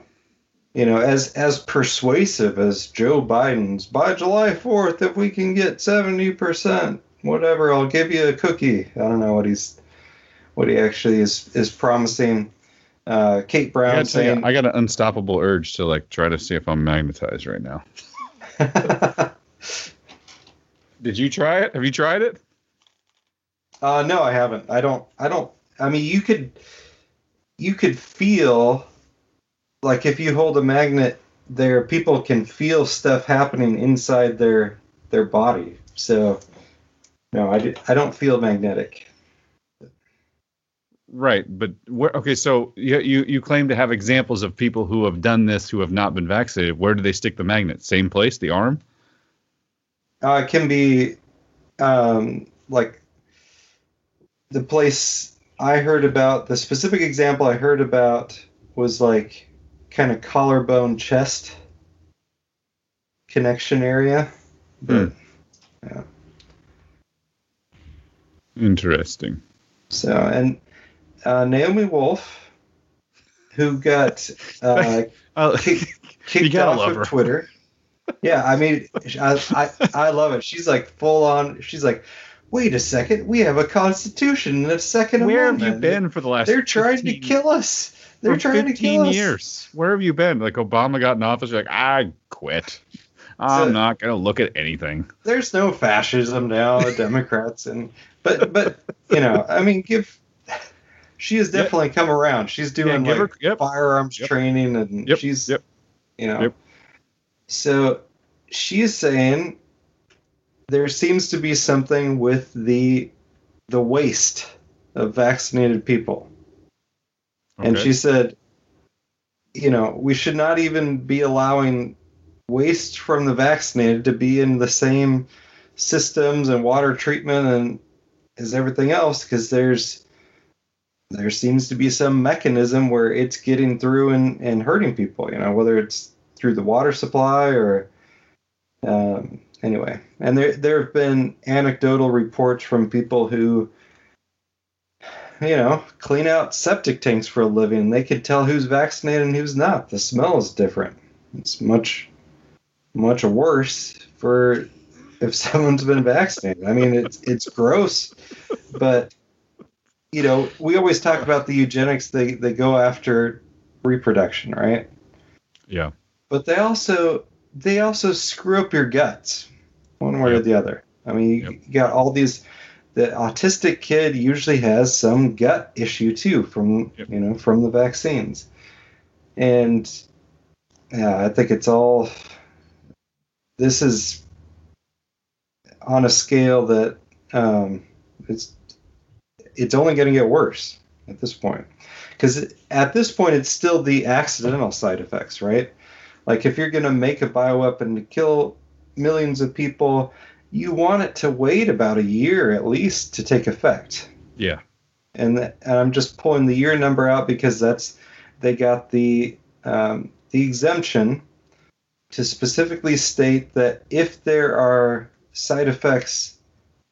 you know, as as persuasive as Joe Biden's by July 4th, if we can get 70%, whatever, I'll give you a cookie. I don't know what he's what he actually is is promising. Uh, Kate Brown gotta tell you, saying, I got an unstoppable urge to like try to see if I'm magnetized right now. <laughs> Did you try it? Have you tried it? Uh, no, I haven't. I don't. I don't. I mean, you could, you could feel, like if you hold a magnet there, people can feel stuff happening inside their their body. So, no, I, do, I don't feel magnetic. Right, but where? Okay, so you, you you claim to have examples of people who have done this who have not been vaccinated. Where do they stick the magnet? Same place, the arm. Uh, it can be, um, like, the place I heard about. The specific example I heard about was like, kind of collarbone chest connection area. But yeah. Interesting. So and uh, Naomi Wolf, who got <laughs> uh, kick, <laughs> kicked off of her. Twitter. Yeah, I mean, I, I I love it. She's like full on. She's like, wait a second, we have a constitution and a second Where have you been for the last? They're trying to kill us. They're for trying to 15 kill us. years. Where have you been? Like Obama got in office, you're like I quit. I'm So- not gonna look at anything. There's no fascism now. The <laughs> Democrats and but but you know, I mean, give. She has definitely come around. She's doing like her- yep. firearms Yep. training, and Yep, she's yep. you know. Yep. So she is saying there seems to be something with the the waste of vaccinated people. And she said, you know, we should not even be allowing waste from the vaccinated to be in the same systems and water treatment and as everything else because there's there seems to be some mechanism where it's getting through and, and hurting people, you know, whether it's through the water supply or um, anyway. And there there have been anecdotal reports from people who you know, clean out septic tanks for a living. They could tell who's vaccinated and who's not. The smell is different. It's much, much worse for if <laughs> someone's been vaccinated. I mean, it's it's gross, but you know, we always talk about the eugenics. They they go after reproduction, right? yeah. But they also they also screw up your guts, one way or the other. I mean, you, Yep. you got all these. The autistic kid usually has some gut issue too from Yep. you know from the vaccines, and yeah, I think it's all. This is on a scale that um, it's it's only going to get worse at this point because at this point it's still the accidental side effects, right? Like if you're going to make a bioweapon to kill millions of people, you want it to wait about a year at least to take effect. Yeah. And, th- and I'm just pulling the year number out because that's they got the um, the exemption to specifically state that if there are side effects,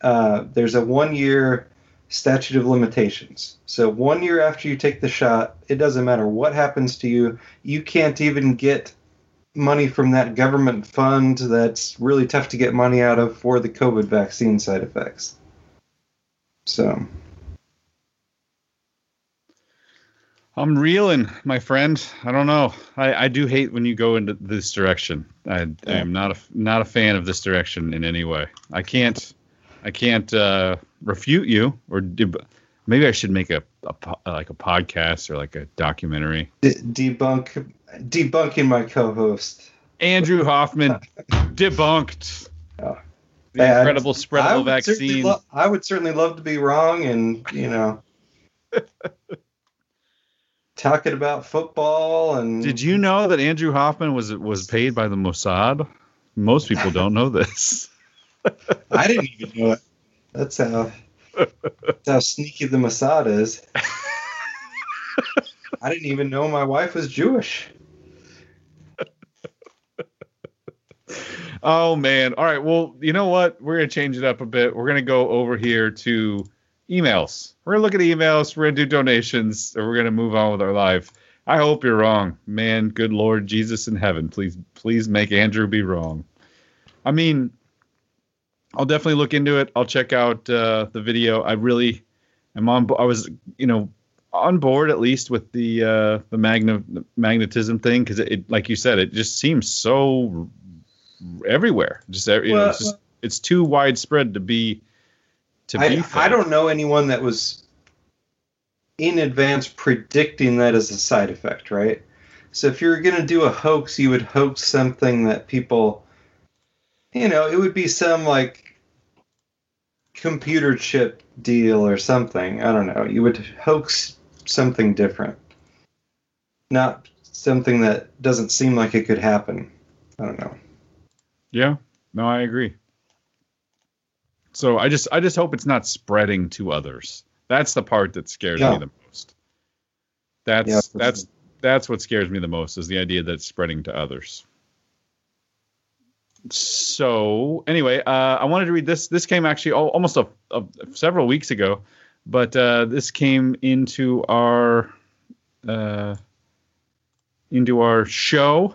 uh, there's a one year statute of limitations. So one year after you take the shot, it doesn't matter what happens to you, you can't even get money from that government fund that's really tough to get money out of for the COVID vaccine side effects. So I'm reeling, my friend. I don't know. I, I do hate when you go into this direction. I, I am not a not a fan of this direction in any way. I can't I can't uh, refute you or deb- maybe I should make a, a like a podcast or like a documentary. de- debunk debunking my co-host. Andrew Hoffman <laughs> debunked Oh. the incredible I spreadable vaccine. lo- I would certainly love to be wrong, and you know, <laughs> talking about football and Did you know that Andrew Hoffman was was paid by the Mossad? Most people don't know this. <laughs> I didn't even know it. That's how that's how sneaky the Mossad is. I didn't even know my wife was Jewish. Oh man. All right. Well, you know what? We're gonna change it up a bit. We're gonna go over here to emails. We're gonna look at emails. We're gonna do donations, and we're gonna move on with our life. I hope you're wrong, man. Good Lord Jesus in heaven, please, please make Andrew be wrong. I mean, I'll definitely look into it. I'll check out uh, the video. I really am on. I was, you know, on board at least with the uh, the magna, magnetism thing because it, it, like you said, it just seems so everywhere. Just you know, Well, it's, just, it's too widespread to be to be. I, fake. I don't know anyone that was in advance predicting that as a side effect, right? So if you're going to do a hoax, you would hoax something that people, you know, it would be some like computer chip deal or something. I don't know. You would hoax something different, not something that doesn't seem like it could happen. I don't know. Yeah, no, I agree. So I just I just hope it's not spreading to others. That's the part that scares Yeah. me the most. That's Yeah, that's sure. that's what scares me the most is the idea that it's spreading to others. So anyway, uh, I wanted to read this. This came actually al- almost a, a, several weeks ago, but uh, this came into our uh, into our show.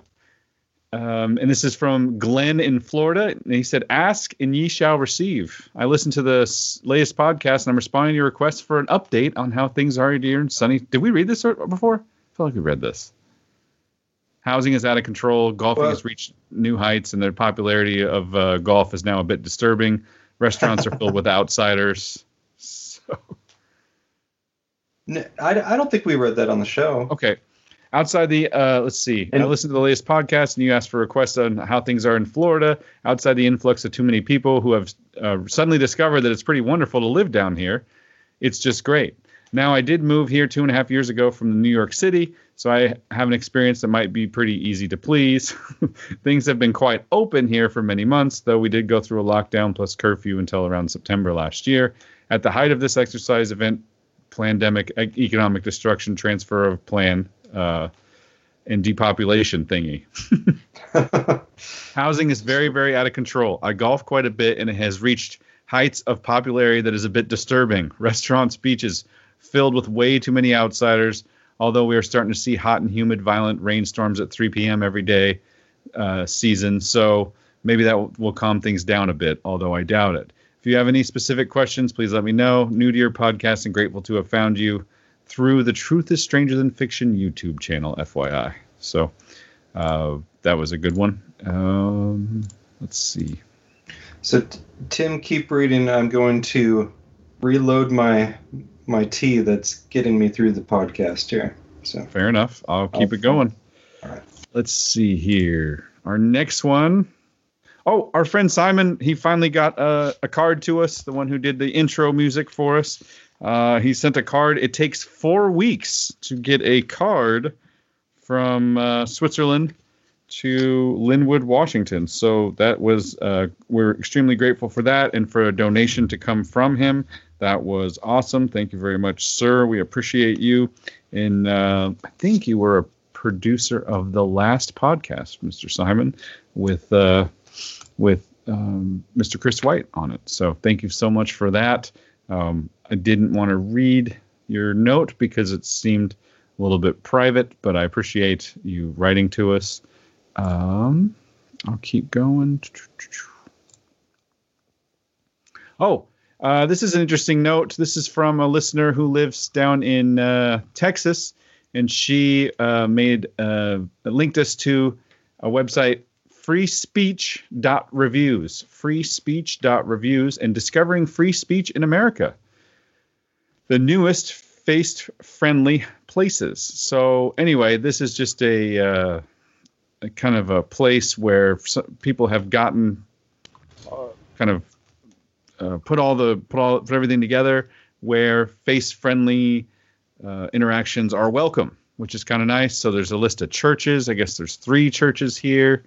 Um, and this is from Glenn in Florida. And he said, Ask and ye shall receive. I listened to the latest podcast and I'm responding to your request for an update on how things are here in sunny. Did we read this before? I feel like we read this. Housing is out of control. Golfing Well- has reached new heights, and the popularity of uh, golf is now a bit disturbing. Restaurants are filled with <laughs> outsiders. So, N- I, I don't think we read that on the show. Okay. Outside the, uh, let's see. and I listened to the latest podcast, and you asked for requests on how things are in Florida. Outside the influx of too many people who have uh, suddenly discovered that it's pretty wonderful to live down here, it's just great. Now, I did move here two and a half years ago from New York City, so I have an experience that might be pretty easy to please. <laughs> things have been quite open here for many months, though we did go through a lockdown plus curfew until around September last year. At the height of this exercise event, pandemic, economic destruction, transfer of plan, uh, and depopulation thingy. <laughs> Housing is very, very out of control. I golf quite a bit, and it has reached heights of popularity that is a bit disturbing. <laughs> Restaurants, beaches filled with way too many outsiders. Although we are starting to see hot and humid, violent rainstorms at 3 p.m. every day uh, season, so maybe that will, will calm things down a bit. Although I doubt it. If you have any specific questions, please let me know. New to your podcast and grateful to have found you through the Truth is Stranger Than Fiction YouTube channel, FYI. So uh, that was a good one. Um, let's see. So t- Tim, keep reading. I'm going to reload my my tea that's getting me through the podcast here. So Fair enough. I'll keep Oh, it going. all right. Let's see here. Our next one. Oh, our friend Simon, he finally got a, a card to us, the one who did the intro music for us. Uh, he sent a card. It takes four weeks to get a card from uh, Switzerland to Lynnwood, Washington. So that was, uh, we're extremely grateful for that and for a donation to come from him. That was awesome. Thank you very much, sir. We appreciate you. And uh, I think you were a producer of the last podcast, Mr. Simon, with uh, with um, Mr. Chris White on it. So thank you so much for that. Um, I didn't want to read your note because it seemed a little bit private, but I appreciate you writing to us. Um, I'll keep going. Oh, uh, this is an interesting note. This is from a listener who lives down in uh, Texas, and she uh, made uh, linked us to a website freespeech.reviews, freespeech.reviews, and discovering free speech in America, the newest face-friendly places. So anyway, this is just a, uh, a kind of a place where people have gotten uh, kind of uh, put all the put all put everything together where face friendly uh, interactions are welcome, which is kind of nice. So there's a list of churches. I guess there's three churches here: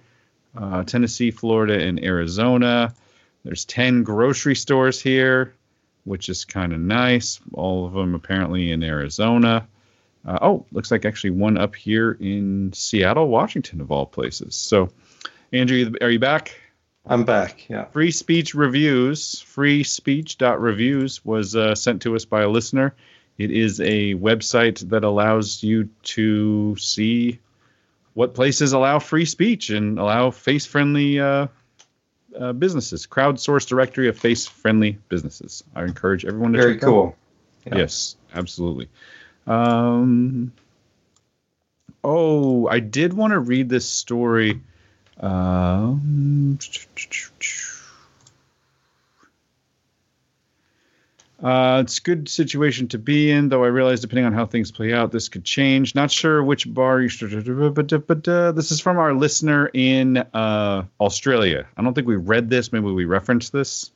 uh, Tennessee, Florida, and Arizona. There's ten grocery stores here, which is kind of nice. All of them apparently in Arizona. Uh, oh, looks like actually one up here in Seattle, Washington, of all places. So, Andrew, are you back? I'm back. Yeah. Free Speech Reviews, free freespeech.reviews was uh, sent to us by a listener. It is a website that allows you to see what places allow free speech and allow face friendly uh, uh, businesses. Crowdsourced directory of face friendly businesses. I encourage everyone to Very check that out. cool. Yeah. Yes, absolutely. Um, oh, I did want to read this story. Um, Uh, it's a good situation to be in, though I realize depending on how things play out, this could change. Not sure which bar you should, but, but uh, this is from our listener in uh, Australia. I don't think we read this. Maybe we referenced this.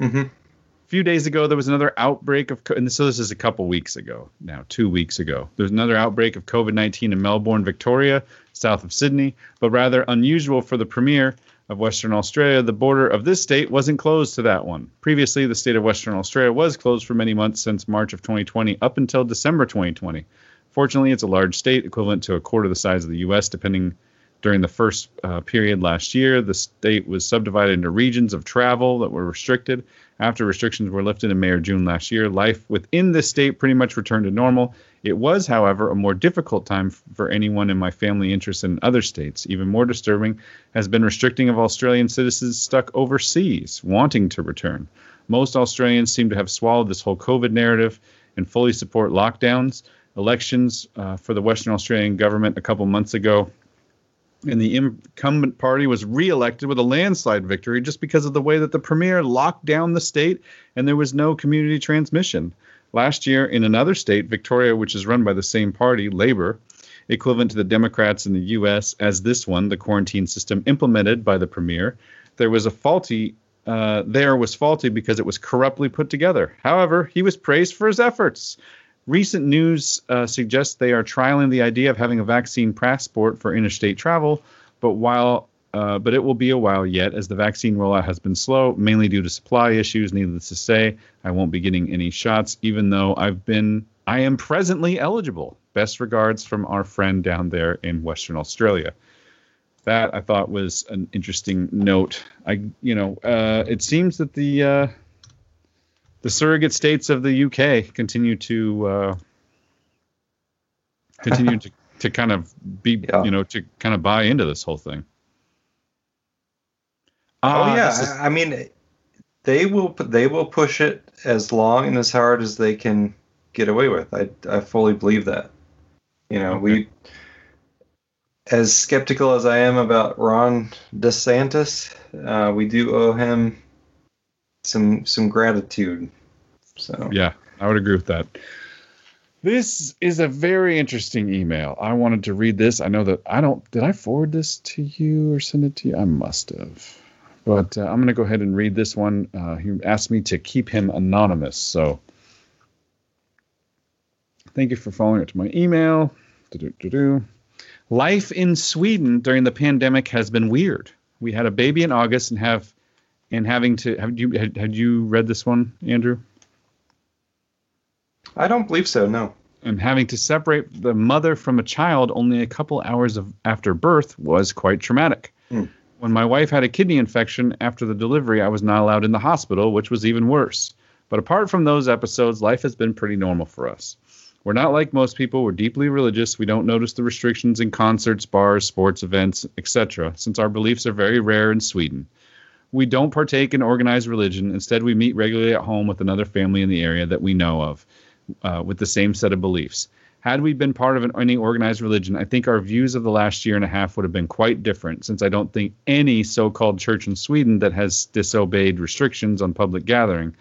Mm-hmm. A few days ago, there was another outbreak of, and so this is a couple weeks ago now, two weeks ago. There's another outbreak of COVID 19 in Melbourne, Victoria, south of Sydney, but rather unusual for the premier of Western Australia, the border of this state wasn't closed to that one. Previously, the state of Western Australia was closed for many months since March of 2020 up until December 2020. Fortunately, it's a large state, equivalent to a quarter the size of the U.S., depending during the first uh, period last year. The state was subdivided into regions of travel that were restricted. After restrictions were lifted in May or June last year, life within the state pretty much returned to normal. It was, however, a more difficult time for anyone in my family interested in other states. Even more disturbing has been restricting of Australian citizens stuck overseas wanting to return. Most Australians seem to have swallowed this whole COVID narrative and fully support lockdowns. Elections uh, for the Western Australian government a couple months ago and the incumbent party was reelected with a landslide victory just because of the way that the premier locked down the state and there was no community transmission. Last year, in another state, Victoria, which is run by the same party, Labor, equivalent to the Democrats in the U.S., as this one, the quarantine system implemented by the premier, there was a faulty. Uh, there was faulty because it was corruptly put together. However, he was praised for his efforts. Recent news uh, suggests they are trialing the idea of having a vaccine passport for interstate travel, but while uh, but it will be a while yet as the vaccine rollout has been slow, mainly due to supply issues. Needless to say, I won't be getting any shots, even though I've been, I am presently eligible. Best regards from our friend down there in Western Australia. That I thought was an interesting note. I, you know, uh, it seems that the uh, the surrogate states of the UK continue to uh, continue <laughs> to, to kind of be, yeah. you know, to kind of buy into this whole thing. Uh, oh yeah, is... I mean, they will they will push it as long and as hard as they can get away with. I I fully believe that. You know, okay. we as skeptical as I am about Ron DeSantis, uh, we do owe him some some gratitude. So yeah, I would agree with that. This is a very interesting email. I wanted to read this. I know that I don't. Did I forward this to you or send it to you? I must have. But uh, I'm going to go ahead and read this one. Uh, he asked me to keep him anonymous. So thank you for following it to my email. Do-do-do-do. Life in Sweden during the pandemic has been weird. We had a baby in August and have and having to have you had, had you read this one, Andrew? I don't believe so. No. And having to separate the mother from a child only a couple hours of after birth was quite traumatic. Mm. When my wife had a kidney infection after the delivery, I was not allowed in the hospital, which was even worse. But apart from those episodes, life has been pretty normal for us. We're not like most people. We're deeply religious. We don't notice the restrictions in concerts, bars, sports events, etc., since our beliefs are very rare in Sweden. We don't partake in organized religion. Instead, we meet regularly at home with another family in the area that we know of uh, with the same set of beliefs. Had we been part of an, any organized religion, I think our views of the last year and a half would have been quite different, since I don't think any so called church in Sweden that has disobeyed restrictions on public gathering,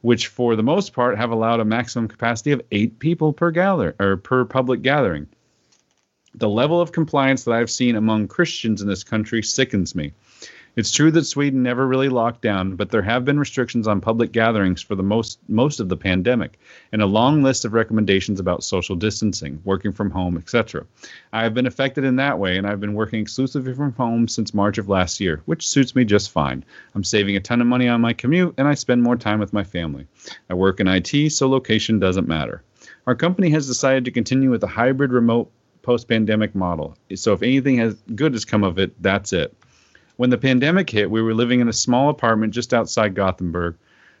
which for the most part have allowed a maximum capacity of eight people per gather or per public gathering. The level of compliance that I've seen among Christians in this country sickens me. It's true that Sweden never really locked down, but there have been restrictions on public gatherings for the most most of the pandemic, and a long list of recommendations about social distancing, working from home, etc. I have been affected in that way, and I've been working exclusively from home since March of last year, which suits me just fine. I'm saving a ton of money on my commute, and I spend more time with my family. I work in IT, so location doesn't matter. Our company has decided to continue with a hybrid remote post-pandemic model. So if anything has good has come of it, that's it. When the pandemic hit, we were living in a small apartment just outside Gothenburg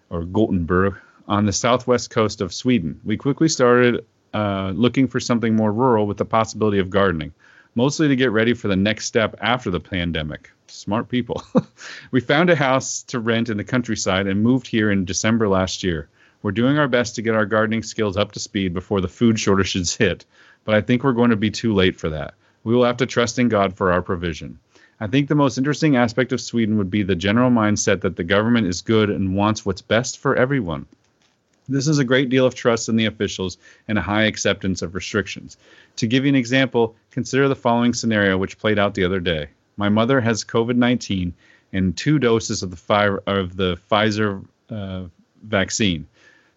or Gothenburg on the southwest coast of Sweden. We quickly started uh, looking for something more rural with the possibility of gardening, mostly to get ready for the next step after the pandemic. Smart people. <laughs> we found a house to rent in the countryside and moved here in December last year. We're doing our best to get our gardening skills up to speed before the food shortages hit, but I think we're going to be too late for that. We will have to trust in God for our provision. I think the most interesting aspect of Sweden would be the general mindset that the government is good and wants what's best for everyone. This is a great deal of trust in the officials and a high acceptance of restrictions. To give you an example, consider the following scenario which played out the other day. My mother has COVID 19 and two doses of the, fi- of the Pfizer uh, vaccine.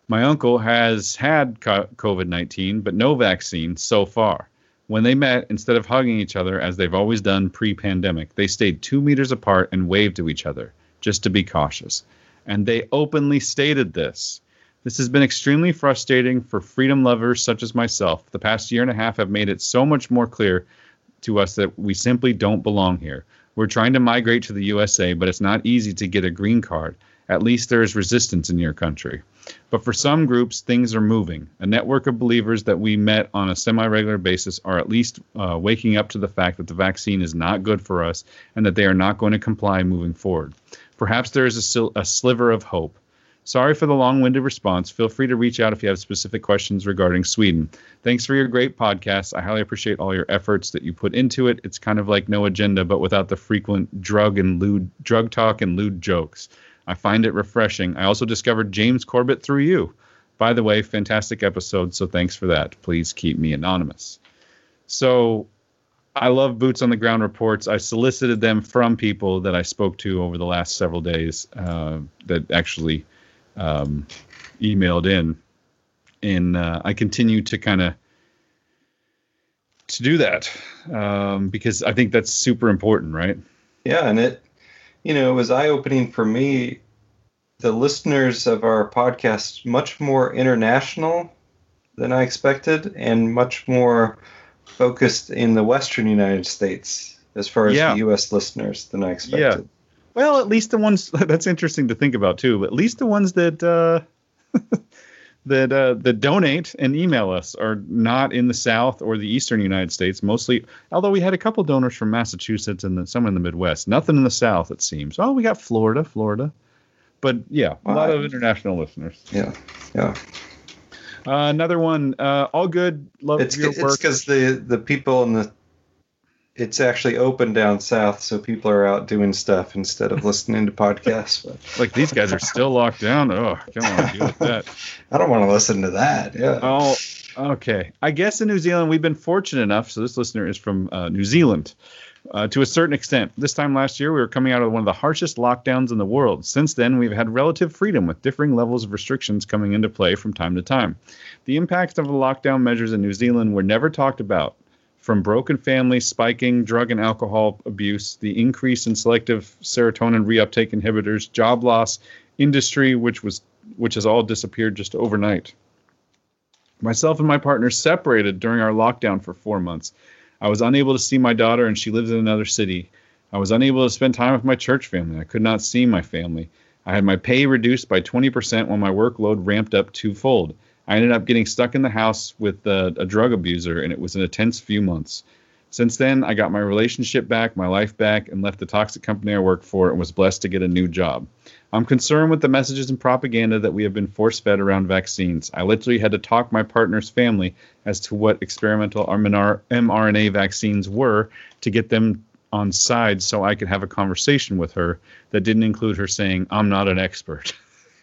My uncle has had COVID 19, but no vaccine so far. When they met, instead of hugging each other as they've always done pre pandemic, they stayed two meters apart and waved to each other, just to be cautious. And they openly stated this. This has been extremely frustrating for freedom lovers such as myself. The past year and a half have made it so much more clear to us that we simply don't belong here. We're trying to migrate to the USA, but it's not easy to get a green card. At least there is resistance in your country. But for some groups, things are moving. A network of believers that we met on a semi regular basis are at least uh, waking up to the fact that the vaccine is not good for us and that they are not going to comply moving forward. Perhaps there is a, a sliver of hope. Sorry for the long winded response. Feel free to reach out if you have specific questions regarding Sweden. Thanks for your great podcast. I highly appreciate all your efforts that you put into it. It's kind of like no agenda, but without the frequent drug and lewd drug talk and lewd jokes. I find it refreshing. I also discovered James Corbett through you. By the way, fantastic episode, so thanks for that. Please keep me anonymous. So I love boots on the ground reports. I solicited them from people that I spoke to over the last several days uh, that actually um, emailed in, and uh, I continue to kind of to do that um, because I think that's super important, right? Yeah, and it, you know, it was eye opening for me. The listeners of our podcast much more international than I expected, and much more focused in the Western United States as far as yeah. the U.S. listeners than I expected. Yeah. Well, at least the ones <laughs> that's interesting to think about too. But at least the ones that uh, <laughs> that uh, that donate and email us are not in the South or the Eastern United States. Mostly, although we had a couple donors from Massachusetts and some in the Midwest. Nothing in the South, it seems. Oh, we got Florida, Florida. But yeah, a lot of international listeners. Yeah, yeah. Uh, another one. Uh, all good. Love it's, your it's work. It's because the the people in the it's actually open down south, so people are out doing stuff instead of listening to podcasts. <laughs> But. Like these guys are still locked down. Oh, come on, deal with that. <laughs> I don't want to listen to that. Yeah. Oh, okay. I guess in New Zealand we've been fortunate enough. So this listener is from uh, New Zealand. Uh, to a certain extent. This time last year, we were coming out of one of the harshest lockdowns in the world. Since then, we've had relative freedom with differing levels of restrictions coming into play from time to time. The impacts of the lockdown measures in New Zealand were never talked about from broken families, spiking drug and alcohol abuse, the increase in selective serotonin reuptake inhibitors, job loss, industry which was which has all disappeared just overnight. Myself and my partner separated during our lockdown for 4 months. I was unable to see my daughter and she lives in another city. I was unable to spend time with my church family. I could not see my family. I had my pay reduced by 20% when my workload ramped up twofold. I ended up getting stuck in the house with a, a drug abuser, and it was an intense few months. Since then, I got my relationship back, my life back, and left the toxic company I worked for and was blessed to get a new job. I'm concerned with the messages and propaganda that we have been force fed around vaccines. I literally had to talk my partner's family as to what experimental mRNA vaccines were to get them on side so I could have a conversation with her that didn't include her saying, I'm not an expert.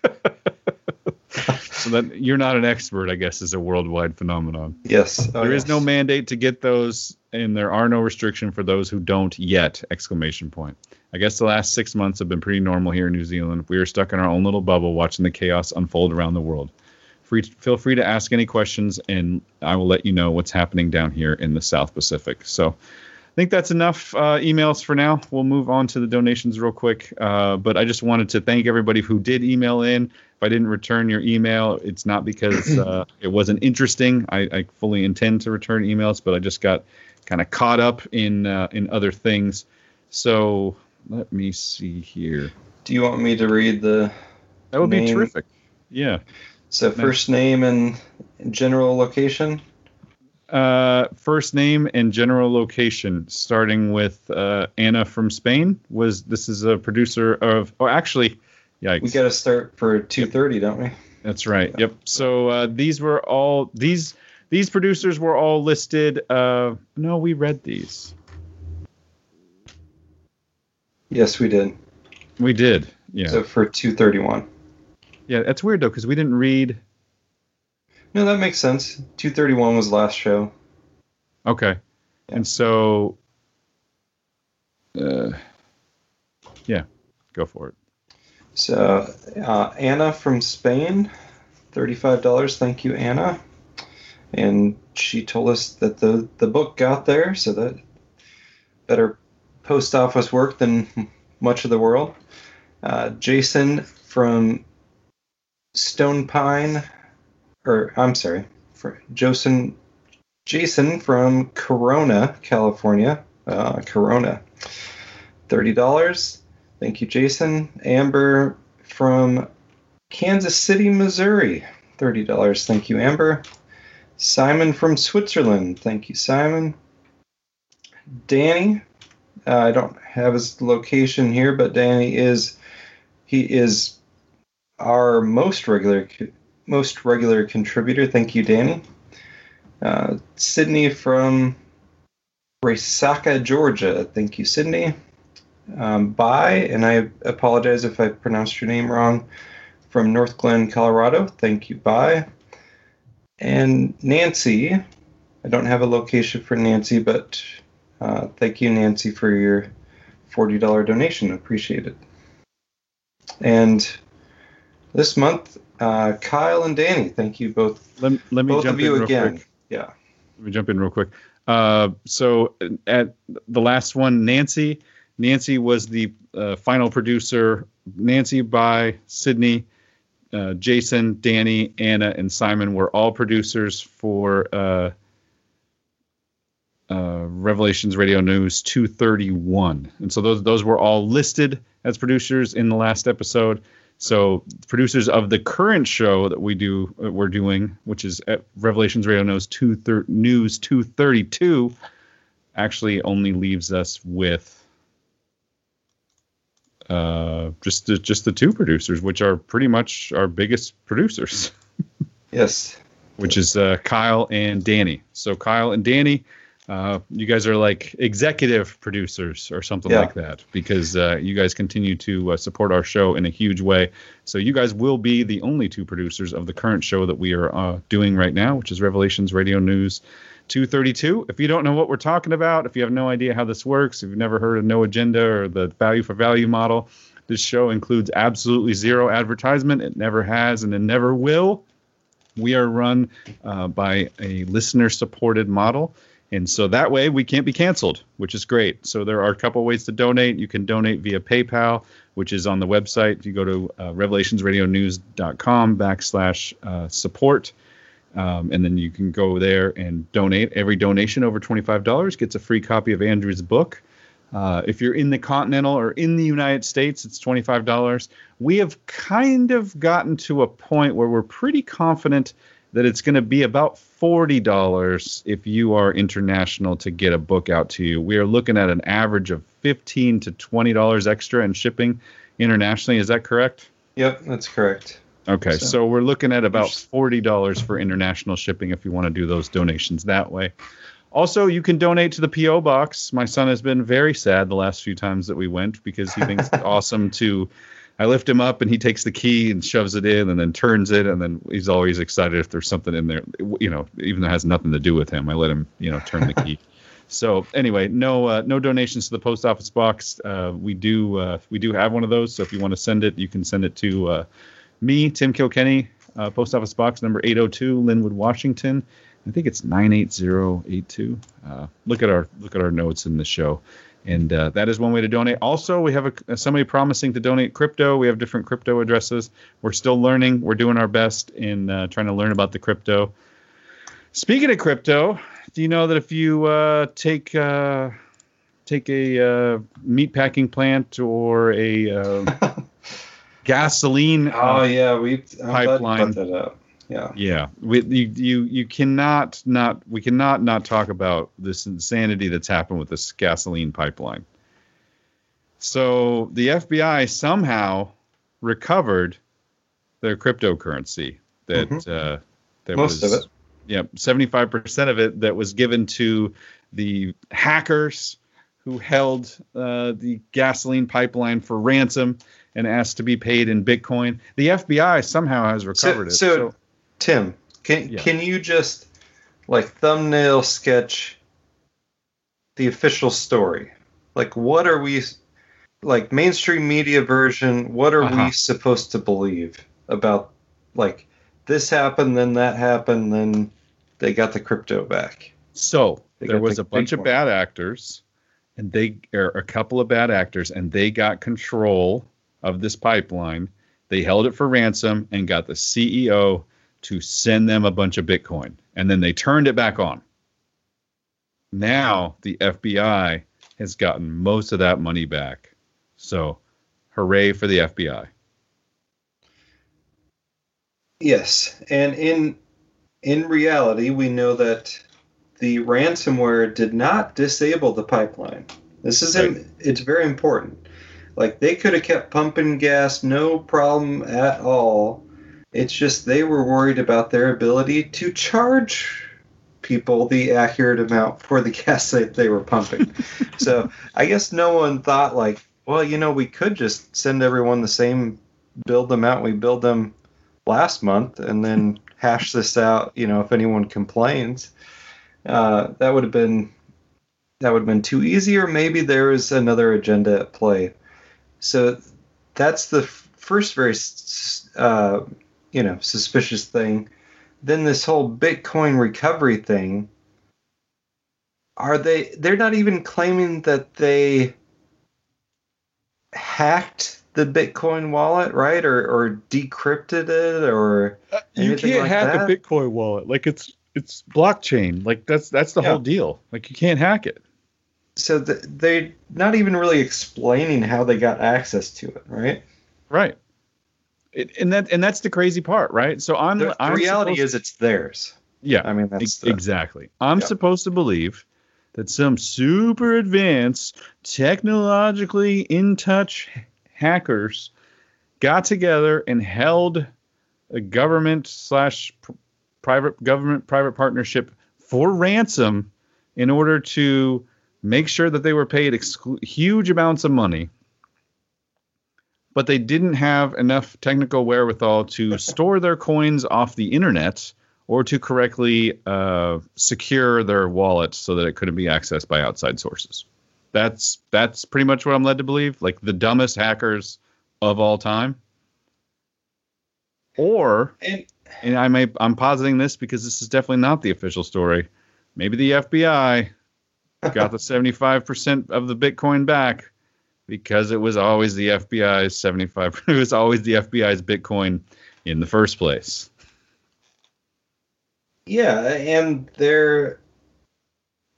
<laughs> so that you're not an expert, I guess, is a worldwide phenomenon. Yes, oh, there yes. is no mandate to get those, and there are no restriction for those who don't yet! Exclamation point. I guess the last six months have been pretty normal here in New Zealand. We are stuck in our own little bubble, watching the chaos unfold around the world. Free, feel free to ask any questions, and I will let you know what's happening down here in the South Pacific. So. I think that's enough uh, emails for now. We'll move on to the donations real quick. Uh, but I just wanted to thank everybody who did email in. If I didn't return your email, it's not because <clears throat> uh, it wasn't interesting. I, I, fully intend to return emails, but I just got kind of caught up in uh, in other things. So let me see here. Do you want me to read the? That would name? be terrific. Yeah. So first name and general location uh, first name and general location, starting with uh, Anna from Spain. Was this is a producer of? Oh, actually, yikes. We got to start for two thirty, don't we? That's right. Yep. So uh, these were all these these producers were all listed. Uh, no, we read these. Yes, we did. We did. Yeah. So for 231. yeah, that's weird though because we didn't read. No, that makes sense. 231 was last show. Okay. Yeah. And so. Uh, yeah, go for it. So uh, Anna from Spain, thirty-five dollars. Thank you, Anna. And she told us that the the book got there, so that better post office work than <laughs> much of the world. Uh, Jason from Stone Pine, or I'm sorry, for Jason Jason from Corona, California. Uh, Corona, thirty dollars. Thank you, Jason. Amber from Kansas City, Missouri, thirty dollars. Thank you, Amber. Simon from Switzerland. Thank you, Simon. Danny, uh, I don't have his location here, but Danny is he is our most regular most regular contributor. Thank you, Danny. Uh, Sydney from Resaca, Georgia. Thank you, Sydney. Um, Bye, and I apologize if I pronounced your name wrong, from Northglenn, Colorado. Thank you, Bye. And Nancy, I don't have a location for Nancy, but uh, thank you, Nancy, for your $40 donation. Appreciate it. And this month, uh, Kyle and Danny, thank you both. Let, let me both jump of you in real again. quick. Yeah. Let me jump in real quick. Uh, so at the last one, Nancy, Nancy was the uh, final producer. Nancy by Sydney, uh, Jason, Danny, Anna, and Simon were all producers for uh, uh, Revelations Radio News 231, and so those those were all listed as producers in the last episode. So producers of the current show that we do uh, we're doing, which is at Revelations Radio News two thir- News 232, actually only leaves us with uh, just the, just the two producers, which are pretty much our biggest producers, <laughs> Yes. which is uh, Kyle and Danny. So Kyle and Danny, uh, you guys are like executive producers or something Yeah. like that because uh, you guys continue to uh, support our show in a huge way. So you guys will be the only two producers of the current show that we are uh, doing right now, which is Revelations Radio News 232. If you don't know what we're talking about, if you have no idea how this works, if you've never heard of No Agenda or the value for value model, this show includes absolutely zero advertisement. It never has and it never will. We are run uh, by a listener supported model. And so that way we can't be canceled, which is great. So there are a couple ways to donate. You can donate via PayPal, which is on the website. If you go to uh, revelationsradionews.com backslash uh, support, um, and then you can go there and donate. Every donation over $25 gets a free copy of Andrew's book. Uh, if you're in the continental or in the United States, it's $25. We have kind of gotten to a point where we're pretty confident that it's going to be about $40 if you are international to get a book out to you. We are looking at an average of 15 to $20 extra in shipping internationally. Is that correct? Yep, that's correct. Okay, So- so, we're looking at about forty dollars for international shipping if you want to do those donations that way. Also, you can donate to the PO box. My son has been very sad the last few times that we went because he thinks it's <laughs> awesome to. I lift him up and he takes the key and shoves it in and then turns it and then he's always excited if there's something in there. You know, even though it has nothing to do with him, I let him you know turn the key. <laughs> So anyway, no uh, no donations to the post office box. Uh, we do uh, we do have one of those. So if you want to send it, you can send it to uh, me, Tim Kilkenny, uh, post office box number 802, Lynnwood, Washington. I think it's 98082. Uh, look at our look at our notes in the show, and uh, that is one way to donate. Also, we have a, somebody promising to donate crypto. We have different crypto addresses. We're still learning. We're doing our best in uh, trying to learn about the crypto. Speaking of crypto, do you know that if you uh, take uh, take a uh, meat packing plant or a uh, <laughs> gasoline Oh uh, yeah, we I'm glad you pipeline. Brought that up. Yeah. yeah, we, you, you you cannot not we cannot not talk about this insanity that's happened with this gasoline pipeline. So the FBI somehow recovered their cryptocurrency that Mhm. uh, that Most was of it. yeah, 75% of it that was given to the hackers who held uh, the gasoline pipeline for ransom and asked to be paid in Bitcoin. The FBI somehow has recovered so, it. so, Tim, can Yeah. can you just like thumbnail sketch the official story? Like, what are we like mainstream media version? What are Uh-huh. we supposed to believe about like this happened, then that happened, then they got the crypto back? So They there was the a bunch of bad actors, and they or a couple of bad actors, and they got control of this pipeline. They held it for ransom and got the CEO to send them a bunch of Bitcoin, and then they turned it back on. Now the FBI has gotten most of that money back. So, hooray for the FBI. Yes, and in in reality, we know that the ransomware did not disable the pipeline. This is Right. it's very important. Like they could have kept pumping gas, no problem at all. It's just they were worried about their ability to charge people the accurate amount for the <laughs> gas that they were pumping. <laughs> so I guess no one thought like, well, you know, we could just send everyone the same build amount we billed them last month and then hash this out you know if anyone complains uh, that would have been that would have been too easy or maybe there was another agenda at play so that's the f- first very uh, you know suspicious thing then this whole bitcoin recovery thing are they they're not even claiming that they hacked the bitcoin wallet right or or decrypted it or uh, you can't like hack that? a Bitcoin wallet. Like it's it's blockchain. Like that's that's the Yeah. whole deal. Like you can't hack it. so th- they're not even really explaining how they got access to it right Right. It, and that and that's the crazy part, right? So I'm the, the I'm reality is it's theirs yeah, i mean that's the, exactly. I'm Yeah. supposed to believe that some super advanced, technologically in touch hackers got together and held a government slash private government private partnership for ransom in order to make sure that they were paid exclu- huge amounts of money but they didn't have enough technical wherewithal to <laughs> store their coins off the internet or to correctly uh, secure their wallet so that it couldn't be accessed by outside sources. That's that's pretty much what I'm led to believe. Like the dumbest hackers of all time. Or and and I may I'm positing this because this is definitely not the official story. Maybe the FBI got the <laughs> 75% of the Bitcoin back because it was always the FBI's 75 <laughs> it was always the FBI's Bitcoin in the first place. yeah and they're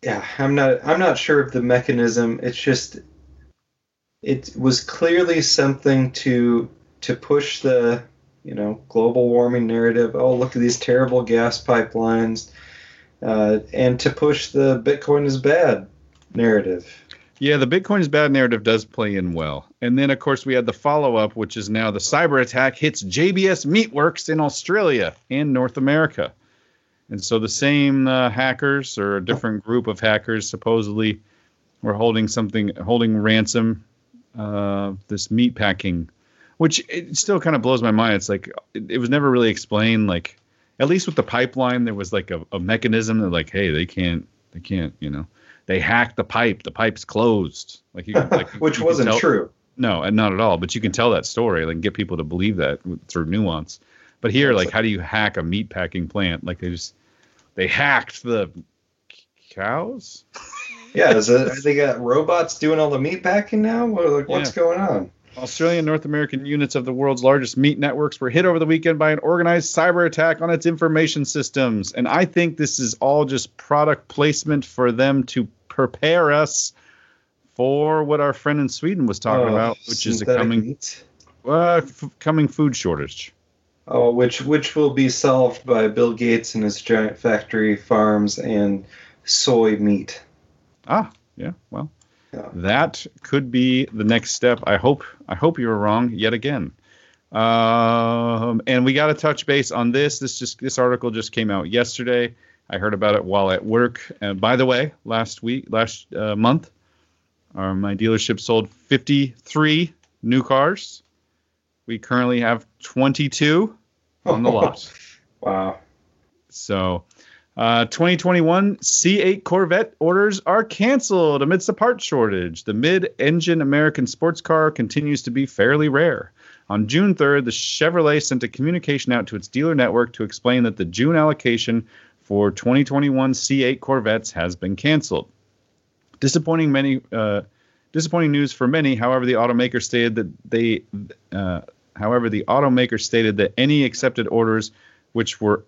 yeah i'm not i'm not sure of the mechanism. It's just it was clearly something to to push the you know global warming narrative. Oh look at these terrible gas pipelines uh, and to push the bitcoin is bad narrative Yeah, the Bitcoin is bad narrative does play in well. And then, of course, we had the follow up, which is now the cyber attack hits JBS Meatworks in Australia and North America. And so the same uh, hackers or a different group of hackers supposedly were holding something, holding ransom, uh, this meat packing, which it still kind of blows my mind. It's like it, it was never really explained. Like, at least with the pipeline, there was like a, a mechanism that, like, hey, they can't, they can't, you know they hacked the pipe. The pipe's closed. Like you, like <laughs> which you wasn't tell- true No, and not at all. But you can tell that story, like get people to believe that through nuance. But here, like, how do you hack a meat packing plant? Like they just they hacked the cows. <laughs> yeah is it, they got robots doing all the meat packing now like, what's Yeah. going on Australian and North American units of the world's largest meat networks were hit over the weekend by an organized cyber attack on its information systems. And I think this is all just product placement for them to prepare us for what our friend in Sweden was talking Oh, about, which is a coming meat. uh, f- coming food shortage. Oh, which which will be solved by Bill Gates and his giant factory farms and soy meat. Ah, yeah. Well, Yeah. that could be the next step. I hope. I hope you're wrong yet again. Um, and we got to touch base on this. This just this article just came out yesterday. I heard about it while at work. And by the way, last week, last uh, month, uh, my dealership sold 53 new cars. We currently have 22 on the <laughs> lot. Wow. So, uh, 2021 C8 Corvette orders are canceled amidst a part shortage. The mid engine American sports car continues to be fairly rare. On June 3rd, the Chevrolet sent a communication out to its dealer network to explain that the June allocation for 2021 C8 Corvettes has been canceled. Disappointing many, uh, disappointing news for many. However, the automaker stated that they, uh, however, the automaker stated that any accepted orders, which were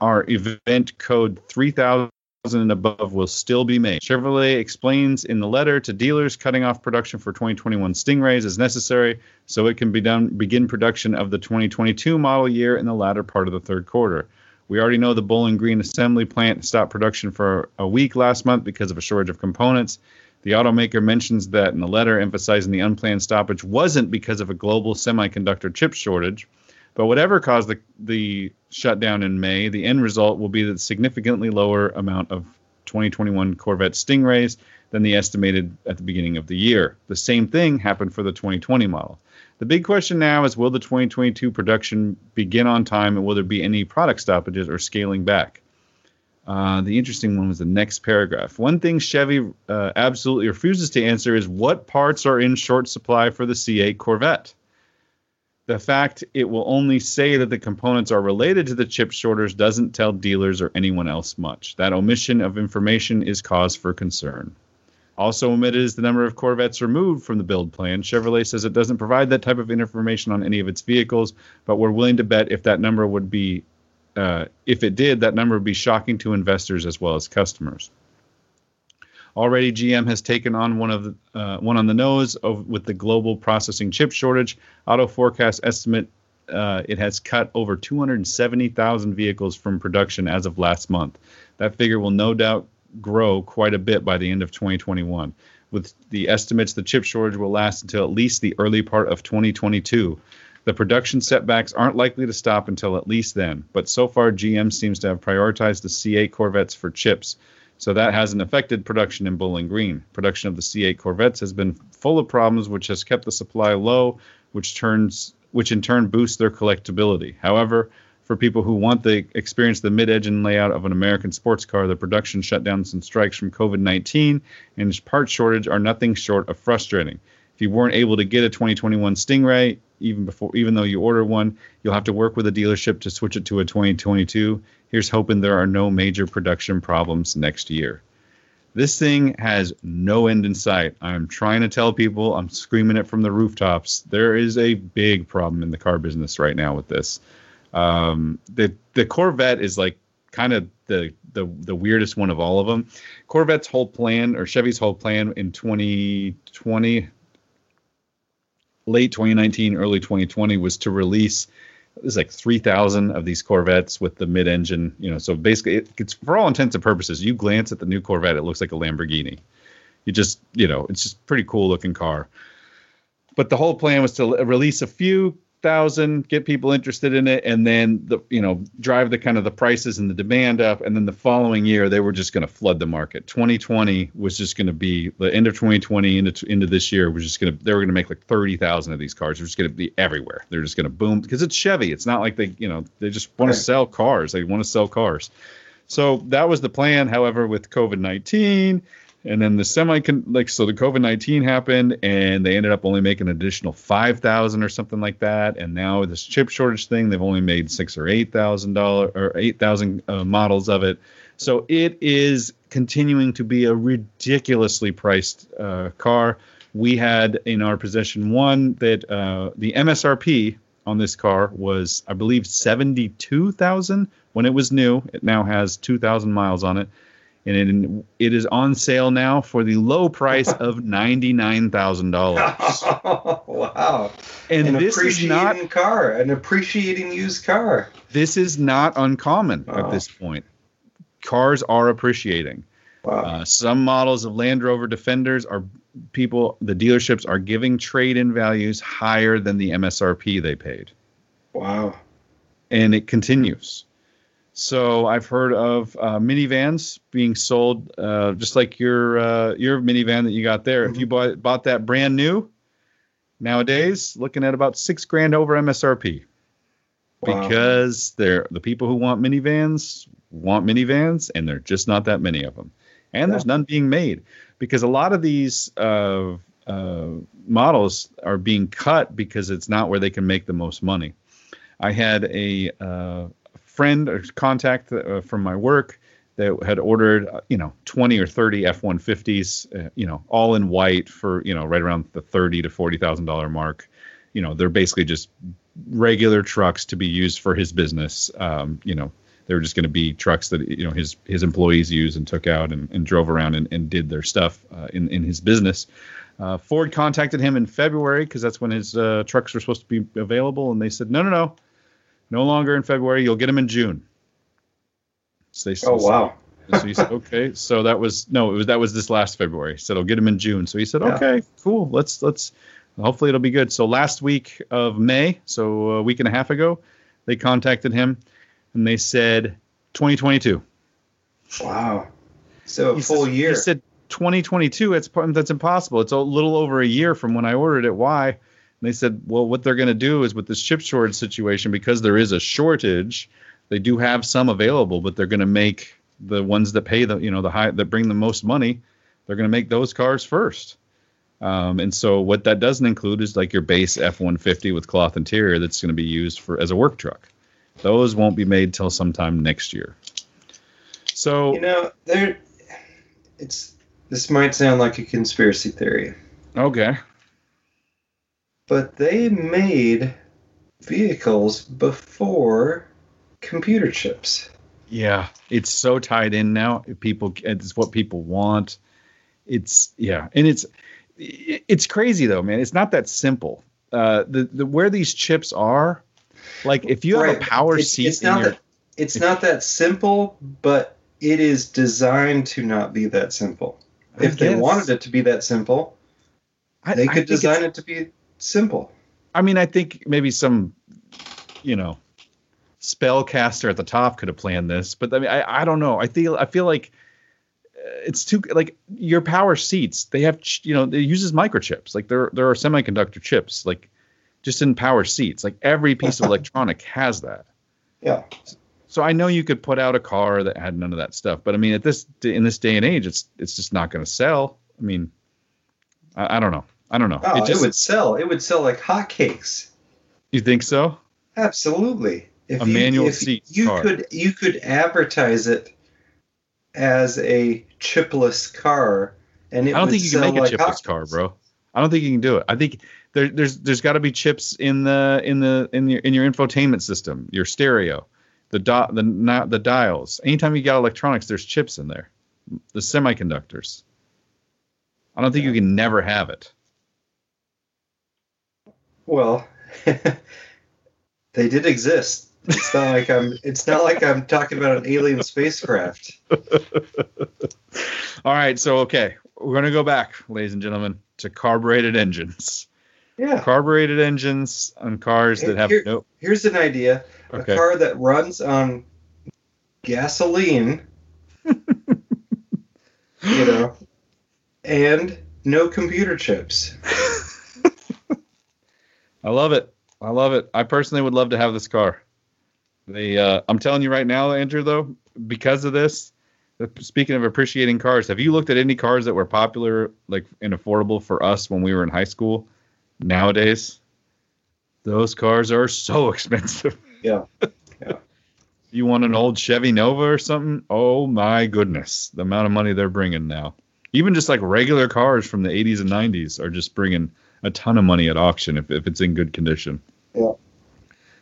our event code 3000 and above will still be made. Chevrolet explains in the letter to dealers cutting off production for 2021 Stingrays is necessary so it can be done begin production of the 2022 model year in the latter part of the third quarter. We already know the Bowling Green assembly plant stopped production for a week last month because of a shortage of components. The automaker mentions that in the letter, emphasizing the unplanned stoppage wasn't because of a global semiconductor chip shortage. But whatever caused the, the shutdown in May, the end result will be the significantly lower amount of 2021 Corvette Stingrays than the estimated at the beginning of the year. The same thing happened for the 2020 model. The big question now is will the 2022 production begin on time and will there be any product stoppages or scaling back? Uh, the interesting one was the next paragraph. One thing Chevy uh, absolutely refuses to answer is what parts are in short supply for the C8 Corvette the fact it will only say that the components are related to the chip shortage doesn't tell dealers or anyone else much. That omission of information is cause for concern. Also omitted is the number of Corvettes removed from the build plan. Chevrolet says it doesn't provide that type of information on any of its vehicles, but we're willing to bet if that number would be, uh, if it did, that number would be shocking to investors as well as customers. Already, GM has taken on one of the, uh, one on the nose of, with the global processing chip shortage. Auto forecast estimate uh, it has cut over 270,000 vehicles from production as of last month. That figure will no doubt grow quite a bit by the end of 2021. With the estimates, the chip shortage will last until at least the early part of 2022. The production setbacks aren't likely to stop until at least then, but so far GM seems to have prioritized the C8 Corvettes for chips. So that hasn't affected production in Bowling Green. Production of the C8 Corvettes has been full of problems, which has kept the supply low, which turns which in turn boosts their collectability. However, for people who want the experience the mid-engine layout of an American sports car, the production shutdowns and strikes from COVID-19 and part shortage are nothing short of frustrating. If you weren't able to get a 2021 Stingray, even before, even though you order one, you'll have to work with a dealership to switch it to a 2022. Here's hoping there are no major production problems next year. This thing has no end in sight. I'm trying to tell people, I'm screaming it from the rooftops. There is a big problem in the car business right now with this. Um, the the Corvette is like kind of the, the the weirdest one of all of them. Corvette's whole plan or Chevy's whole plan in 2020 late 2019, early 2020 was to release there's like 3,000 of these Corvettes with the mid-engine. You know, so basically, it, it's for all intents and purposes. You glance at the new Corvette, it looks like a Lamborghini. You just, you know, it's just pretty cool looking car. But the whole plan was to release a few thousand, get people interested in it, and then the you know drive the kind of the prices and the demand up, and then the following year they were just going to flood the market. 2020 was just going to be the end of 2020 into into this year was just going to they were going to make like 30,000 of these cars. They're just going to be everywhere. They're just going to boom because it's Chevy. It's not like they you know they just want right. to sell cars. They want to sell cars. So that was the plan. However, with COVID 19 and then the semi like so the COVID nineteen happened, and they ended up only making an additional five thousand or something like that. And now this chip shortage thing, they've only made six or eight thousand dollar or eight thousand uh, models of it. So it is continuing to be a ridiculously priced uh, car. We had in our possession one that uh, the MSRP on this car was, I believe, seventy-two thousand when it was new. It now has two thousand miles on it and it, it is on sale now for the low price of <laughs> ninety nine thousand dollars. <laughs> wow! And an this is not car, an appreciating used car. This is not uncommon wow. at this point. Cars are appreciating. Wow. Uh, some models of Land Rover Defenders are people, the dealerships are giving trade in values higher than the MSRP they paid. Wow. and it continues. So I've heard of uh, minivans being sold, uh, just like your uh, your minivan that you got there. If you bought bought that brand new, nowadays looking at about six grand over MSRP, Wow. because they're the people who want minivans want minivans, and there are just not that many of them, and there's none being made because a lot of these uh, uh, models are being cut because it's not where they can make the most money. I had a uh, friend or contact uh, from my work that had ordered, uh, you know, 20 or 30 F-150s, uh, you know, all in white for, you know, right around the 30 to 40 thousand dollar mark. You know, they're basically just regular trucks to be used for his business. Um, you know, they were just going to be trucks that you know his his employees use and took out and, and drove around and, and did their stuff uh, in in his business. Uh, Ford contacted him in February because that's when his uh, trucks were supposed to be available, and they said, no, no, no, no longer in February. You'll get them in June. So they Oh wow. so he said, okay. So that was no, it was that was this last February. He said I'll get him in June. So he said, Yeah. okay, cool. Let's let's hopefully it'll be good. So last week of May, so a week and a half ago, they contacted him and they said 2022. Wow. So a full says- year. He said 2022. It's that's impossible. It's a little over a year from when I ordered it. Why? And they said, well, what they're going to do is with this chip shortage situation, because there is a shortage, they do have some available, but they're going to make the ones that pay the you know the high that bring the most money. They're going to make those cars first. Um, and so what that doesn't include is like your base F-150 with cloth interior that's going to be used for as a work truck. Those won't be made till sometime next year. So you know, there. It's this might sound like a conspiracy theory, okay. But they made vehicles before computer chips. Yeah, it's so tied in now. People, it's what people want. It's yeah, and it's it's crazy though, man. It's not that simple. Uh, the the where these chips are, like if you have a power it's, seat it's in not your, that it's not that simple, but it is designed to not be that simple. I If they wanted it to be that simple, I- they could design it to be simple. I mean, I think maybe some, you know, spellcaster at the top could have planned this, but I mean, I, I don't know. I feel I feel like uh, it's too like your power seats. They have you know it uses microchips. Like there there are semiconductor chips like just in power seats. Like every piece of <laughs> electronic has that. Yeah. So I know you could put out a car that had none of that stuff, but I mean, at this in this day and age, it's it's just not going to sell. I mean, I, I don't know. I don't know. Oh, it, it would sell. It would sell like hotcakes. you think so? Absolutely. If A manual if seat You car. could you could advertise it as a chipless car, and it I don't think you can make a like chipless car, bro. I don't think you can do it. I think there, there's there's got to be chips in the in the in your in your infotainment system, your stereo, the dot the not the dials. Anytime you got electronics, there's chips in there, the semiconductors. I don't think you can never have it. Well, <laughs> they did exist. It's not like I'm. It's not like I'm talking about an alien spacecraft. <laughs> All right, so okay, we're gonna go back, ladies and gentlemen, to carbureted engines. Yeah. Carbureted engines on cars that have Here- no. Here's an idea: Okay. a car that runs on gasoline. <laughs> you know, and no computer chips. I love it. I love it. I personally would love to have this car. The uh, I'm telling you right now, Andrew, though, because of this. Speaking of appreciating cars, have you looked at any cars that were popular, like and affordable for us when we were in high school? Nowadays, those cars are so <laughs> expensive. Yeah. Yeah. <laughs> You want an old Chevy Nova or something? Oh my goodness, the amount of money they're bringing now. Even just like regular cars from the 80s and 90s are just bringing a ton of money at auction if, if it's in good condition. Yeah.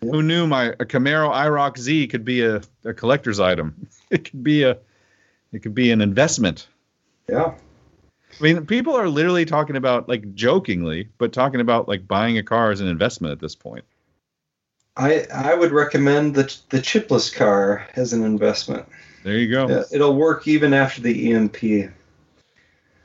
Yeah. Who knew my a Camaro IROC Z could be a, a collector's item? <laughs> It could be a it could be an investment. Yeah. I mean, people are literally talking about like jokingly, but talking about like buying a car as an investment at this point. I I would recommend the the chipless car as an investment. There you go. Yeah, it'll work even after the EMP.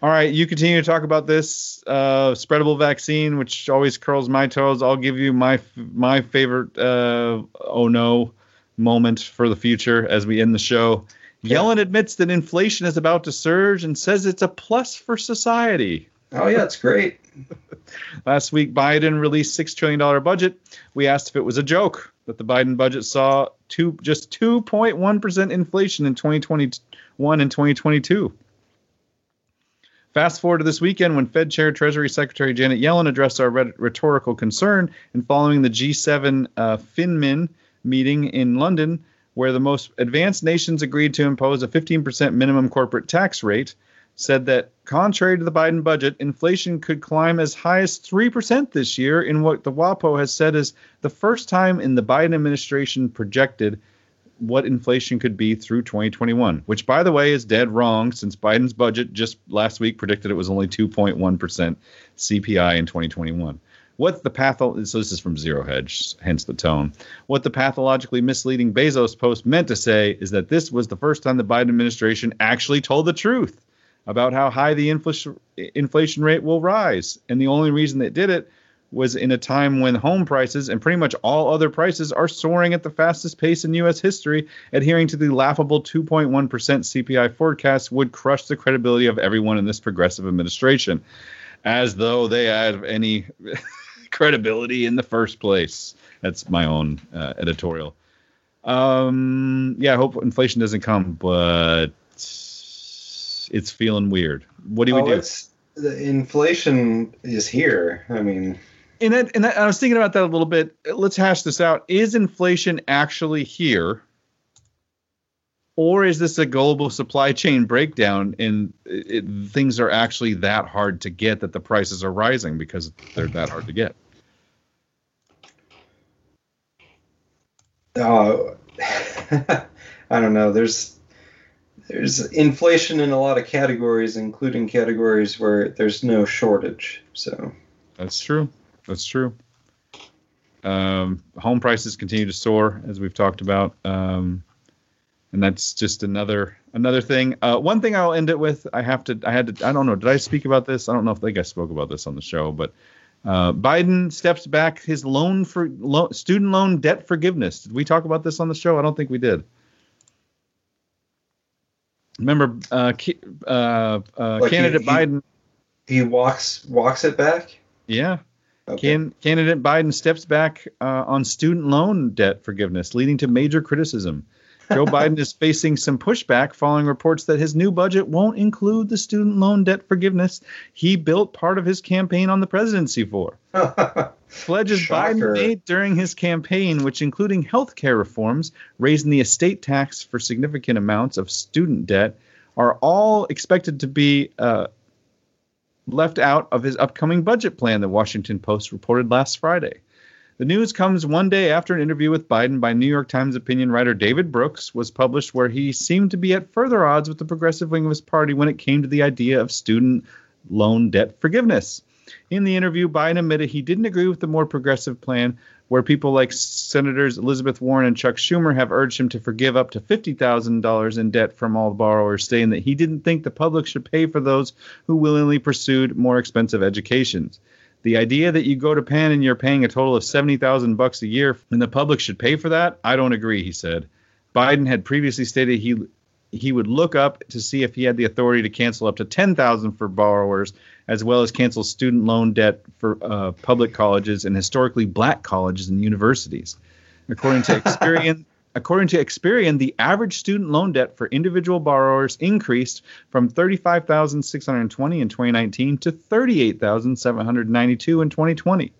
All right, you continue to talk about this uh, spreadable vaccine, which always curls my toes. I'll give you my my favorite uh, oh no moment for the future as we end the show. Yeah. Yellen admits that inflation is about to surge and says it's a plus for society. Oh yeah, it's great. <laughs> Last week, Biden released six trillion dollar budget. We asked if it was a joke that the Biden budget saw two just two point one percent inflation in 2021 and 2022. Fast forward to this weekend when Fed Chair Treasury Secretary Janet Yellen addressed our rhetorical concern and following the G7 uh, FinMin meeting in London, where the most advanced nations agreed to impose a 15% minimum corporate tax rate, said that contrary to the Biden budget, inflation could climb as high as 3% this year in what the WAPO has said is the first time in the Biden administration projected what inflation could be through 2021, which, by the way, is dead wrong since Biden's budget just last week predicted it was only 2.1% CPI in 2021. What the patho so this is from Zero Hedge, hence the tone. What the pathologically misleading Bezos post meant to say is that this was the first time the Biden administration actually told the truth about how high the infl- inflation rate will rise, and the only reason they did it was in a time when home prices and pretty much all other prices are soaring at the fastest pace in U.S. history, adhering to the laughable 2.1% CPI forecast would crush the credibility of everyone in this progressive administration, as though they have any <laughs> credibility in the first place. That's my own uh, editorial. Um, yeah, I hope inflation doesn't come, but it's feeling weird. What do we oh, do? the inflation is here. I mean, and that, and that, I was thinking about that a little bit. Let's hash this out. Is inflation actually here? Or is this a global supply chain breakdown and it, things are actually that hard to get that the prices are rising because they're that hard to get? Oh, <laughs> I don't know. There's there's inflation in a lot of categories, including categories where there's no shortage. So that's true. That's true. Um, home prices continue to soar, as we've talked about, um, and that's just another another thing. Uh, one thing I'll end it with. I have to. I had to. I don't know. Did I speak about this? I don't know if I think I spoke about this on the show, but uh, Biden steps back his loan for lo- student loan debt forgiveness. Did we talk about this on the show? I don't think we did. Remember, uh, uh, uh, like candidate he, Biden. He walks walks it back. Yeah, Okay. Can, candidate Biden steps back uh, on student loan debt forgiveness, leading to major criticism. Joe <laughs> Biden is facing some pushback following reports that his new budget won't include the student loan debt forgiveness he built part of his campaign on the presidency for. <laughs> Pledges Shocker. Biden made during his campaign, which including health care reforms, raising the estate tax for significant amounts of student debt, are all expected to be uh, left out of his upcoming budget plan, the Washington Post reported last Friday. The news comes one day after an interview with Biden by New York Times opinion writer David Brooks was published, where he seemed to be at further odds with the progressive wing of his party when it came to the idea of student loan debt forgiveness. In the interview, Biden admitted he didn't agree with the more progressive plan, where people like Senators Elizabeth Warren and Chuck Schumer have urged him to forgive up to $50,000 in debt from all borrowers, saying that he didn't think the public should pay for those who willingly pursued more expensive educations. The idea that you go to Penn and you're paying a total of 70,000 bucks a year and the public should pay for that, I don't agree, he said. Biden had previously stated he he would look up to see if he had the authority to cancel up to 10,000 for borrowers as well as cancel student loan debt for uh, public colleges and historically black colleges and universities. According to Experian, <laughs> according to Experian, the average student loan debt for individual borrowers increased from 35,620 in 2019 to 38,792 in 2020.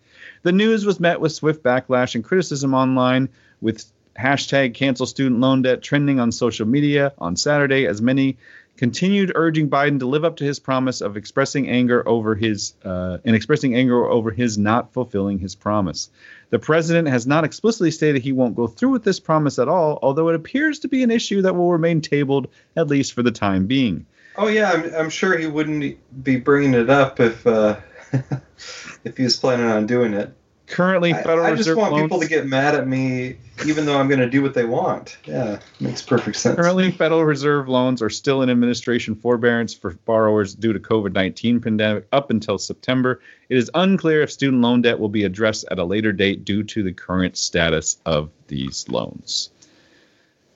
The news was met with swift backlash and criticism online, with hashtag cancel student loan debt trending on social media on Saturday as many continued urging Biden to live up to his promise of expressing anger over his uh, and expressing anger over his not fulfilling his promise. The president has not explicitly stated he won't go through with this promise at all, although it appears to be an issue that will remain tabled at least for the time being. Oh yeah, I'm, I'm sure he wouldn't be bringing it up if uh, <laughs> if he was planning on doing it. Currently, Federal I, I just Reserve want loans, people to get mad at me, even though I'm going to do what they want. Yeah, makes perfect sense. currently Federal Reserve loans are still in administration forbearance for borrowers due to COVID-19 pandemic up until September. It is unclear if student loan debt will be addressed at a later date due to the current status of these loans.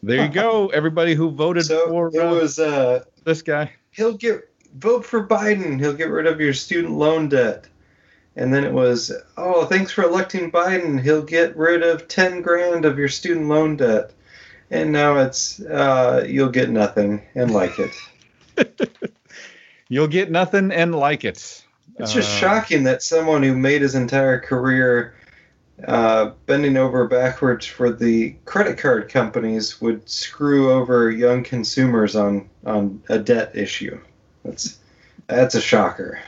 There you go, everybody who voted so for it uh, was. Uh, this guy. he'll get vote for Biden. He'll get rid of your student loan debt. And then it was, oh, thanks for electing Biden. He'll get rid of ten grand of your student loan debt. And now it's uh, you'll get nothing and like it. <laughs> You'll get nothing and like it. It's just Uh, shocking that someone who made his entire career uh, bending over backwards for the credit card companies would screw over young consumers on on a debt issue. That's that's a shocker.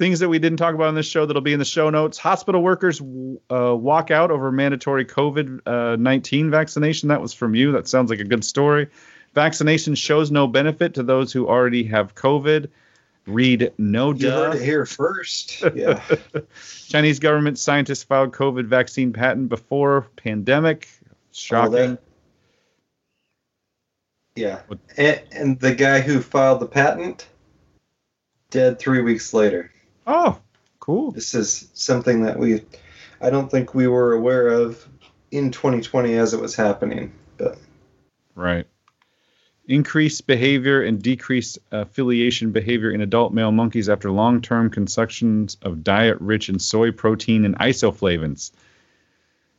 Things that we didn't talk about on this show that'll be in the show notes. Hospital workers uh, walk out over mandatory COVID uh, 19 vaccination. That was from you. That sounds like a good story. Vaccination shows no benefit to those who already have COVID. Read no You heard it here first. Yeah. <laughs> Chinese government scientists filed COVID vaccine patent before pandemic. Shocking. Oh, that- yeah. And, and the guy who filed the patent dead three weeks later. Oh, cool. This is something that we, I don't think we were aware of in 2020 as it was happening. But Right. Increased behavior and decreased affiliation behavior in adult male monkeys after long term consumptions of diet rich in soy protein and isoflavones.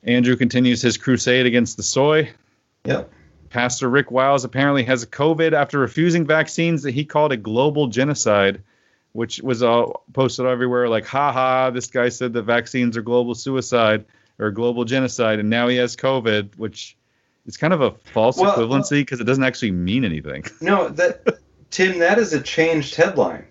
Andrew continues his crusade against the soy. yep. Pastor Rick Wiles apparently has a COVID after refusing vaccines that he called a global genocide, which was uh, posted everywhere like, ha ha, this guy said that vaccines are global suicide or global genocide, and now he has COVID, which is kind of a false Well, equivalency because it doesn't actually mean anything. <laughs> No, that Tim, that is a changed headline.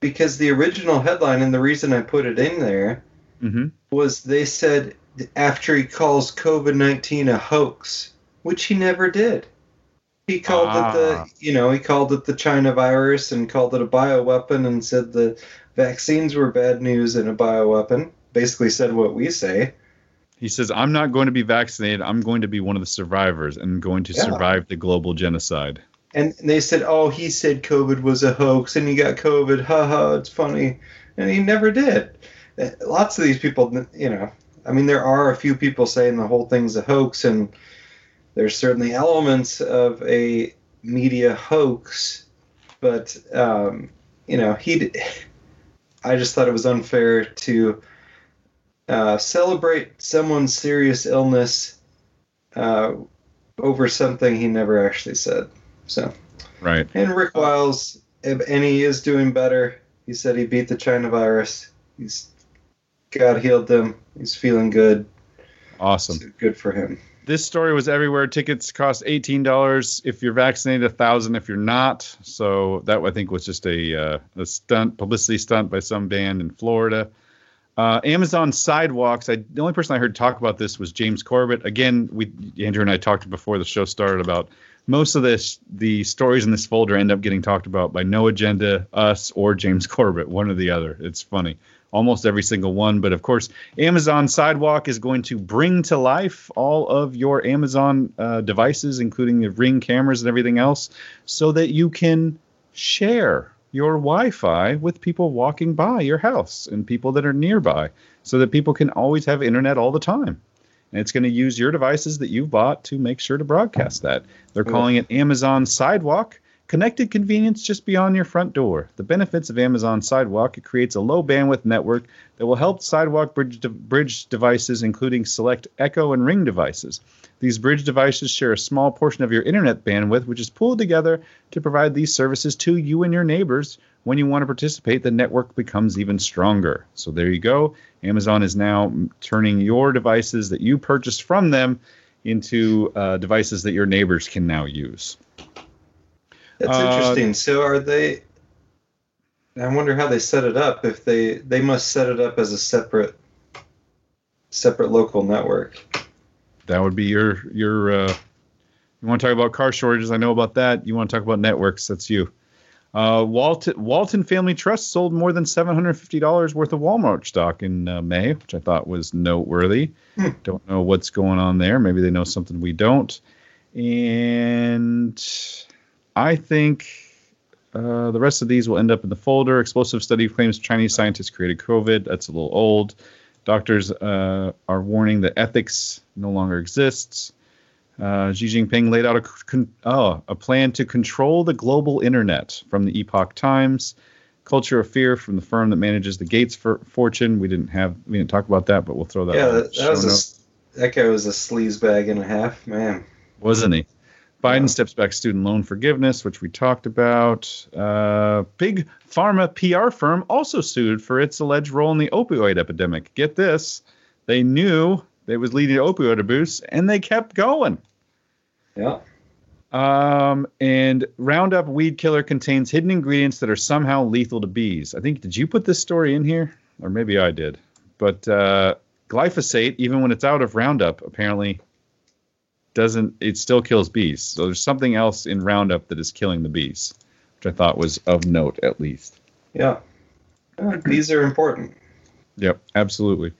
Because the original headline and the reason I put it in there hmm was they said after he calls COVID 19 a hoax, which he never did. He called Ah. it the, you know, he called it the China virus and called it a bioweapon and said the vaccines were bad news and a bioweapon. Basically said what we say. He says, I'm not going to be vaccinated. I'm going to be one of the survivors and going to Yeah. survive the global genocide. And they said, oh, he said COVID was a hoax and he got COVID. Ha ha, it's funny. And he never did. Uh, Lots of these people, you know, I mean, there are a few people saying the whole thing's a hoax, and there's certainly elements of a media hoax, but, um, you know, he. <sighs> I just thought it was unfair to uh, celebrate someone's serious illness uh, over something he never actually said. So. Right. And Rick Wiles, and he is doing better. He said he beat the China virus. He's God healed them. He's feeling good. Awesome. So good for him. This story was everywhere. Tickets cost eighteen dollars if you're vaccinated, a thousand if you're not. So that I think was just a uh, a stunt, publicity stunt by some band in Florida. Uh, Amazon sidewalks. I, the only person I heard talk about this was James Corbett. Again, we Andrew and I talked before the show started about most of this. The stories in this folder end up getting talked about by No Agenda, us, or James <laughs> Corbett, one or the other. It's funny almost every single one. But of course, Amazon Sidewalk is going to bring to life all of your Amazon uh, devices, including the Ring cameras and everything else, so that you can share your Wi-Fi with people walking by your house and people that are nearby, so that people can always have internet all the time. And it's going to use your devices that you've bought to make sure to broadcast that. They're calling it Amazon Sidewalk. Connected convenience just beyond your front door. The benefits of Amazon Sidewalk it creates a low bandwidth network that will help Sidewalk bridge, de- bridge devices, including select Echo and Ring devices. These bridge devices share a small portion of your internet bandwidth, which is pulled together to provide these services to you and your neighbors. When you want to participate, the network becomes even stronger. So there you go. Amazon is now turning your devices that you purchased from them into uh, devices that your neighbors can now use. That's Uh, interesting. So are they? I wonder how they set it up. If they they must set it up as a separate separate local network. that would be your your uh, you want to talk about car shortages i know about that you want to talk about networks that's you Uh, Walton, Walton Family Trust sold more than $750 worth of Walmart stock in uh, May, which I thought was noteworthy. Hmm. Don't know what's going on there. Maybe they know something we don't. And I think uh, the rest of these will end up in the folder. Explosive study claims Chinese scientists created COVID. That's a little old. Doctors uh, are warning that ethics no longer exists. Uh, Xi Jinping laid out a, con- oh, a plan to control the global internet from the Epoch Times. Culture of fear from the firm that manages the Gates for- fortune. We didn't have we didn't talk about that, but we'll throw that. yeah, that, that was a, that guy was a sleaze bag and a half, man. wasn't he? Biden steps back student loan forgiveness, which we talked about. Uh, big pharma PR firm also sued for its alleged role in the opioid epidemic. Get this, they knew it was leading to opioid abuse, and they kept going. Yeah. Um, and Roundup weed killer contains hidden ingredients that are somehow lethal to bees. I think did you put this story in here, or maybe I did? But uh, glyphosate, even when it's out of Roundup, apparently doesn't. It still kills bees. So there's something else in Roundup that is killing the bees, which I thought was of note at least. Yeah. Uh, <clears throat> These are important. Yep, absolutely.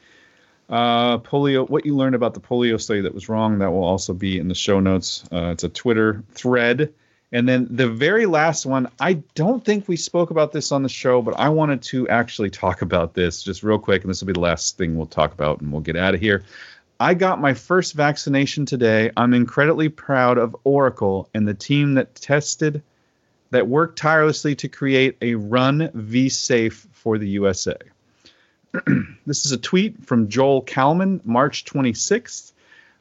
Uh, polio. What you learned about the polio study that was wrong that will also be in the show notes. Uh, it's a Twitter thread, and then the very last one. I don't think we spoke about this on the show, but I wanted to actually talk about this just real quick, and this will be the last thing we'll talk about, and we'll get out of here. I got my first vaccination today. I'm incredibly proud of Oracle and the team that tested, that worked tirelessly to create a Run V Safe for the USA. <clears throat> this is a tweet from Joel Kallman, March 26th,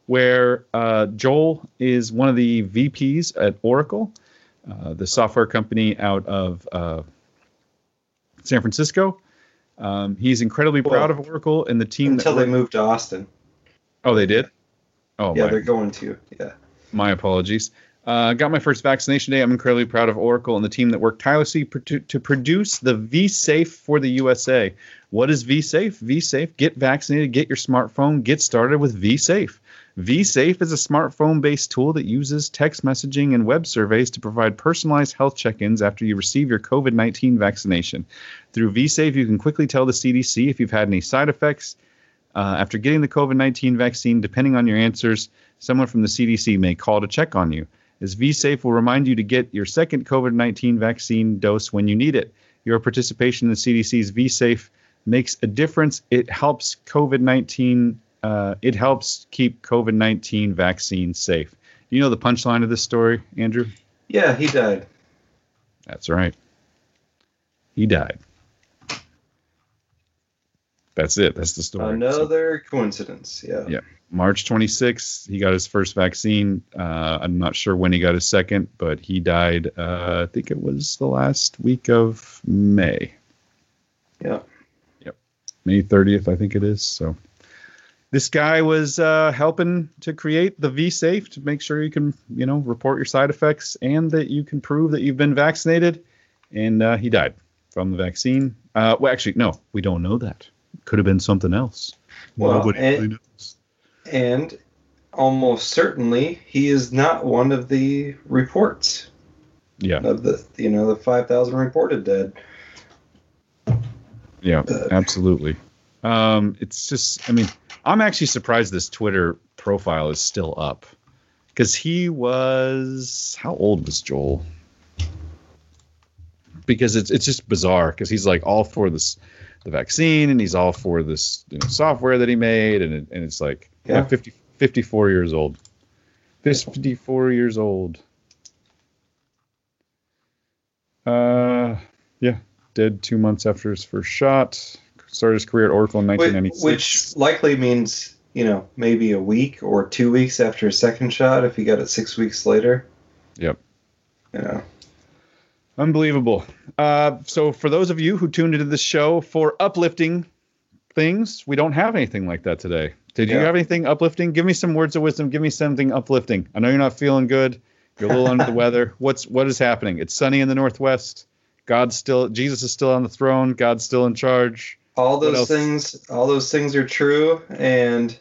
where uh, Joel is one of the VPs at Oracle, uh, the software company out of uh, San Francisco. Um, he's incredibly proud of Oracle and the team. Until that they moved to Austin. Oh, they did. Oh, yeah, my, they're going to. Yeah. my apologies. Uh, got my first vaccination day. I'm incredibly proud of Oracle and the team that worked tirelessly pr- to, produce the vSafe for the USA. What is vSafe? vSafe, get vaccinated, get your smartphone, get started with vSafe. vSafe is a smartphone based tool that uses text messaging and web surveys to provide personalized health check ins after you receive your COVID 19 vaccination. Through vSafe, you can quickly tell the CDC if you've had any side effects. Uh, after getting the COVID 19 vaccine, depending on your answers, someone from the CDC may call to check on you. As vSafe will remind you to get your second COVID 19 vaccine dose when you need it. Your participation in the CDC's vSafe makes a difference. It helps COVID 19, uh, it helps keep COVID 19 vaccine safe. Do you know the punchline of this story, Andrew? Yeah, he died. That's right. He died. That's it. That's the story. So- Another coincidence. Yeah. Yeah. March 26th, he got his first vaccine. Uh, I'm not sure when he got his second, but he died. Uh, I think it was the last week of May. Yeah. Yep. May 30th, I think it is. So this guy was uh, helping to create the V Safe to make sure you can, you know, report your side effects and that you can prove that you've been vaccinated. And uh, he died from the vaccine. Uh, well, actually, no, we don't know that. Could have been something else. Well, Nobody and- really knows. And almost certainly he is not one of the reports Yeah. of the you know the 5000 reported dead. Yeah, Uh, absolutely. Um, it's just, I mean, I'm actually surprised this Twitter profile is still up because he was, how old was Joel? Because it's it's just bizarre because he's like all for this, the vaccine, and he's all for this you know, software that he made, and it, and it's like yeah, Yeah. 50, 54 years old, 54 years old. Uh, yeah, dead two months after his first shot. Started his career at Oracle in 1996. which likely means you know maybe a week or two weeks after a second shot if he got it six weeks later. Yep. You know. Unbelievable. Uh, so, for those of you who tuned into this show for uplifting things, we don't have anything like that today. Did you have anything uplifting? Give me some words of wisdom. Give me something uplifting. I know you're not feeling good. You're a little under the <laughs> weather. What's what is happening? It's sunny in the northwest. God's still Jesus is still on the throne. God's still in charge. all those things all those things are true and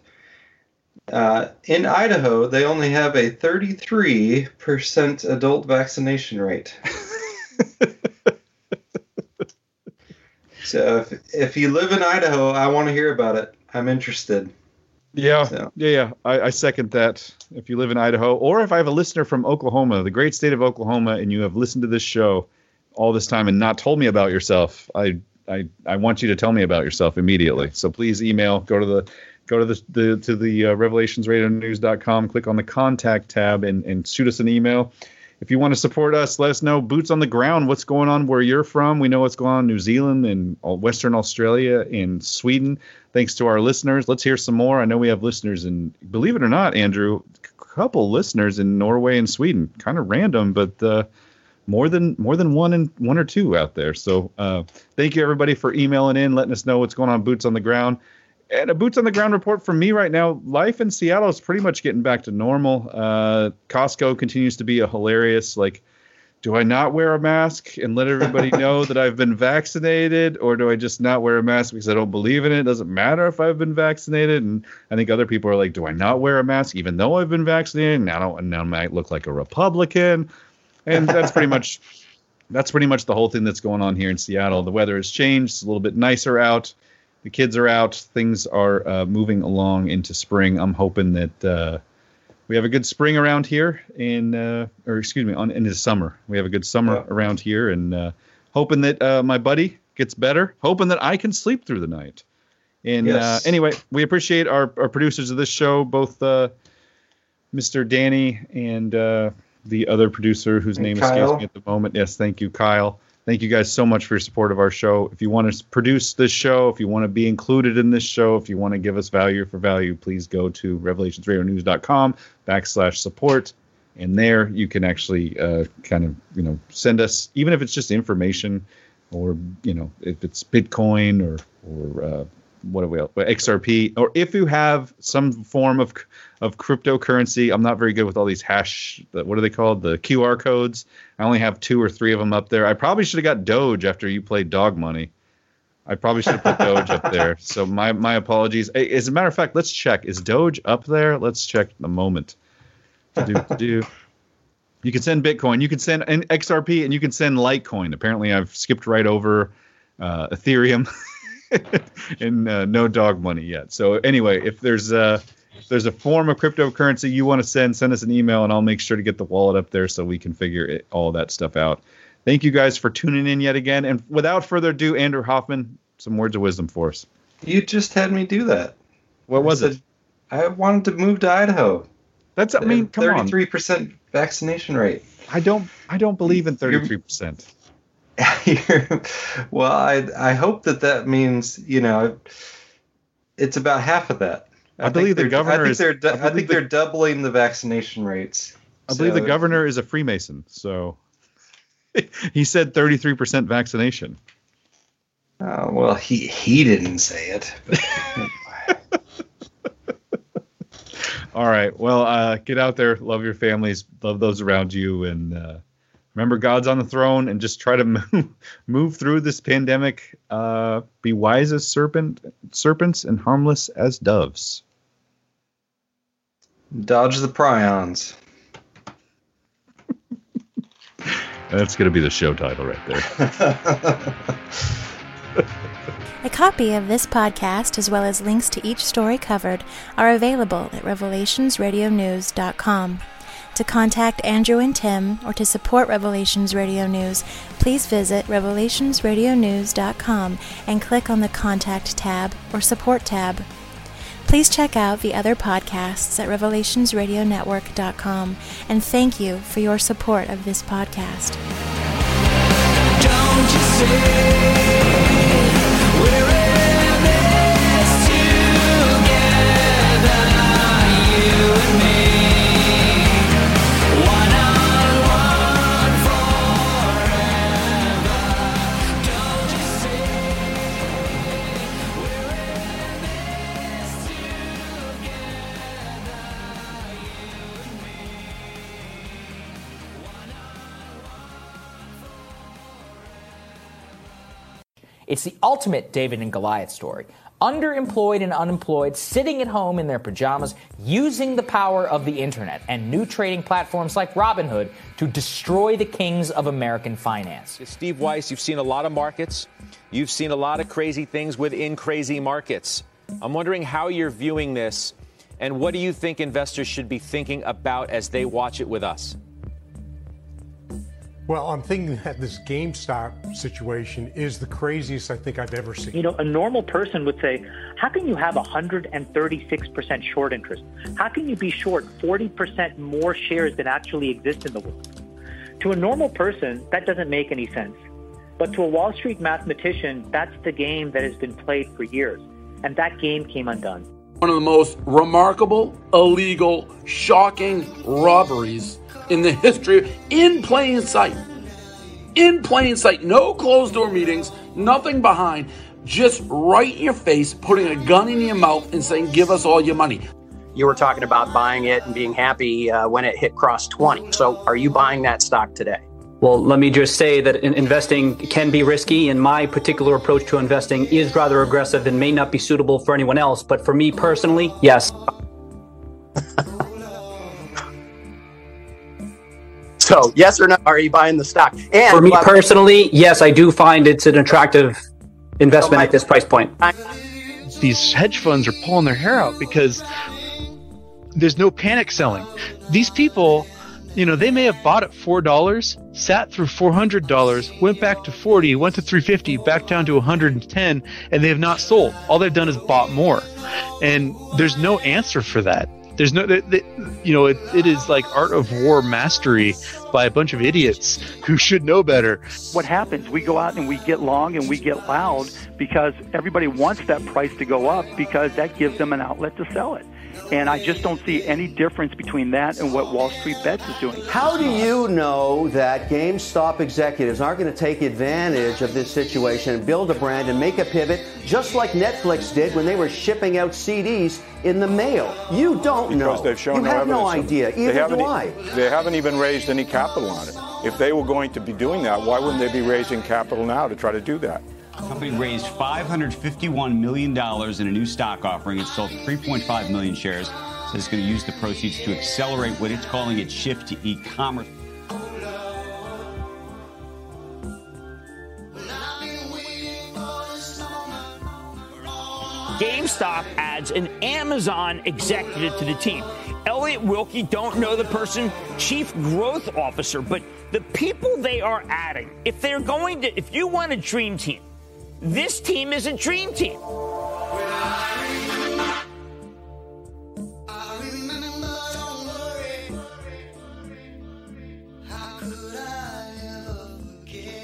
uh, in idaho they only have a 33% adult vaccination rate <laughs> So if if you live in Idaho, I want to hear about it. I'm interested. Yeah, So- yeah, yeah. I, I second that. If you live in Idaho, or if I have a listener from Oklahoma, the great state of Oklahoma, and you have listened to this show all this time and not told me about yourself, I I, I want you to tell me about yourself immediately. So please email. Go to the go to the, the to the uh, revelationsradionews.com. Click on the contact tab and and shoot us an email. If you want to support us, let us know. Boots on the ground. What's going on where you're from? We know what's going on in New Zealand and Western Australia and Sweden. Thanks to our listeners. Let's hear some more. I know we have listeners in, believe it or not, Andrew, a couple listeners in Norway and Sweden. Kind of random, but uh, more than more than one and one or two out there. So uh, thank you everybody for emailing in, letting us know what's going on. Boots on the ground. And a boots on the ground report from me right now. Life in Seattle is pretty much getting back to normal. Uh, Costco continues to be a hilarious like do I not wear a mask and let everybody <laughs> know that I've been vaccinated, or do I just not wear a mask because I don't believe in it? It doesn't matter if I've been vaccinated. And I think other people are like, do I not wear a mask even though I've been vaccinated? Now, I don't, now I might look like a Republican. And that's pretty much <laughs> that's pretty much the whole thing that's going on here in Seattle. The weather has changed; it's a little bit nicer out. The kids are out. Things are uh, moving along into spring. I'm hoping that. Uh, we have a good spring around here in uh, or excuse me on into summer we have a good summer Yeah. around here and uh, hoping that uh, my buddy gets better hoping that i can sleep through the night and Yes. uh, anyway we appreciate our, our producers of this show both uh, mr danny and uh, the other producer whose And name Kyle. escapes me at the moment yes thank you kyle thank you guys so much for your support of our show. If you want to produce this show if you want to be included in this show if you want to give us value for value please go to revelationsradionews.com backslash support. And there you can actually uh, kind of you know send us even if it's just information or you know if it's bitcoin or or uh, what do we xrp or if you have some form of of cryptocurrency i'm not very good with all these hash what are they called the qr codes i only have two or three of them up there i probably should have got doge after you played dog money I probably should have put Doge up there. <laughs> So my my apologies. As a matter of fact, let's check. Is Doge up there? Let's check in a moment. Do, do. You can send Bitcoin. You can send an XRP, and you can send Litecoin. Apparently, I've skipped right over uh, Ethereum <laughs> <laughs> and uh, no dog money yet. So anyway, if there's a if there's a form of cryptocurrency you want to send, send us an email, and I'll make sure to get the wallet up there so we can figure it, all that stuff out. Thank you guys for tuning in yet again. And without further ado, Andrew Hoffman, some words of wisdom for us. You just had me do that. What was I it? I wanted to move to Idaho. That's I mean, come on. thirty-three percent vaccination rate. I don't I don't believe in 33%. <laughs> well, I I hope that that means you know it's about half of that. I think believe the governor I think is- they're du- I I, think the- they're doubling the vaccination rates. I believe the governor is a Freemason, so <laughs> he said 33% vaccination. Oh, well, he he didn't say it. But <laughs> All right. Well, uh, get out there, love your families, love those around you, and uh, remember God's on the throne. And just try to <laughs> move, move through this pandemic. Uh, be wise as serpent, serpents, and harmless as doves. dodge the prions. <laughs> That's gonna be the show title right there. <laughs> A copy of this podcast, as well as links to each story covered, are available at revelationsradionews.com. To contact Andrew and Tim or to support Revelations Radio News, please visit revelationsradionews.com and click on the Contact tab or Support tab. Please check out the other podcasts at revelationsradionetwork.com and thank you for your support of this podcast. It's the ultimate David and Goliath story. underemployed and unemployed, sitting at home in their pajamas, using the power of the internet and new trading platforms like Robinhood to destroy the kings of American finance. Steve Weiss, you've seen a lot of markets. You've seen a lot of crazy things within crazy markets. I'm wondering how you're viewing this and what do you think investors should be thinking about as they watch it with us? Well, I'm thinking that this GameStop situation is the craziest I think I've ever seen. You know, a normal person would say, how can you have 136% short interest? How can you be short 40% more shares than actually exist in the world? To a normal person, that doesn't make any sense. But to a Wall Street mathematician, that's the game that has been played for years. And that game came undone. One of the most remarkable, illegal, shocking robberies in the history in plain sight. In plain sight, no closed door meetings, nothing behind, just right in your face, putting a gun in your mouth and saying, Give us all your money. You were talking about buying it and being happy uh, when it hit cross 20. So are you buying that stock today? Well, let me just say that investing can be risky, and my particular approach to investing is rather aggressive and may not be suitable for anyone else. But for me personally, yes. <laughs> So, yes or no, are you buying the stock? And for me well, personally, yes, I do find it's an attractive investment oh at this price point. these hedge funds are pulling their hair out because there's no panic selling. These people, you know, they may have bought at four dollars, sat through four hundred dollars, went back to forty, went to three fifty, back down to one hundred and ten, and they have not sold. All they've done is bought more, and there's no answer for that. There's no, th- th- you know, it, it is like art of war mastery by a bunch of idiots who should know better. what happens? We go out and we get long and we get loud because everybody wants that price to go up because that gives them an outlet to sell it. And I just don't see any difference between that and what Wall Street Bets is doing. How do you know that GameStop executives aren't going to take advantage of this situation and build a brand and make a pivot just like Netflix did when they were shipping out CDs in the mail? You don't know. Because they've shown you no have no evidence of- idea. Either haven't do I. They haven't even raised any capital on it. If they were going to be doing that, why wouldn't they be raising capital now to try to do that? The company raised $551 million in a new stock offering. It sold 3.5 million shares. Says it's going to use the proceeds to accelerate what it's calling its shift to e-commerce. GameStop adds an Amazon executive to the team. Elliott Wilke, don't know the person, chief growth officer, but the people they are adding, if they're going to, if you want a dream team, this team is a dream team.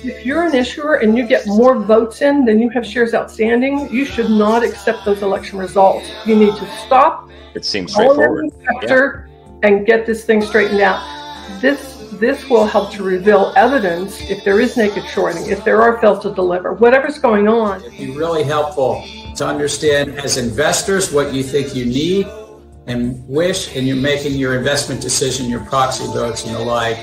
If you're an issuer and you get more votes in than you have shares outstanding, you should not accept those election results. You need to stop It seems straightforward. in the sector and get this thing straightened out. This this will help to reveal evidence if there is naked shorting, if there are fails to deliver, whatever's going on. It'd be really helpful to understand as investors what you think you need and wish, and you're making your investment decision, your proxy votes, and the like.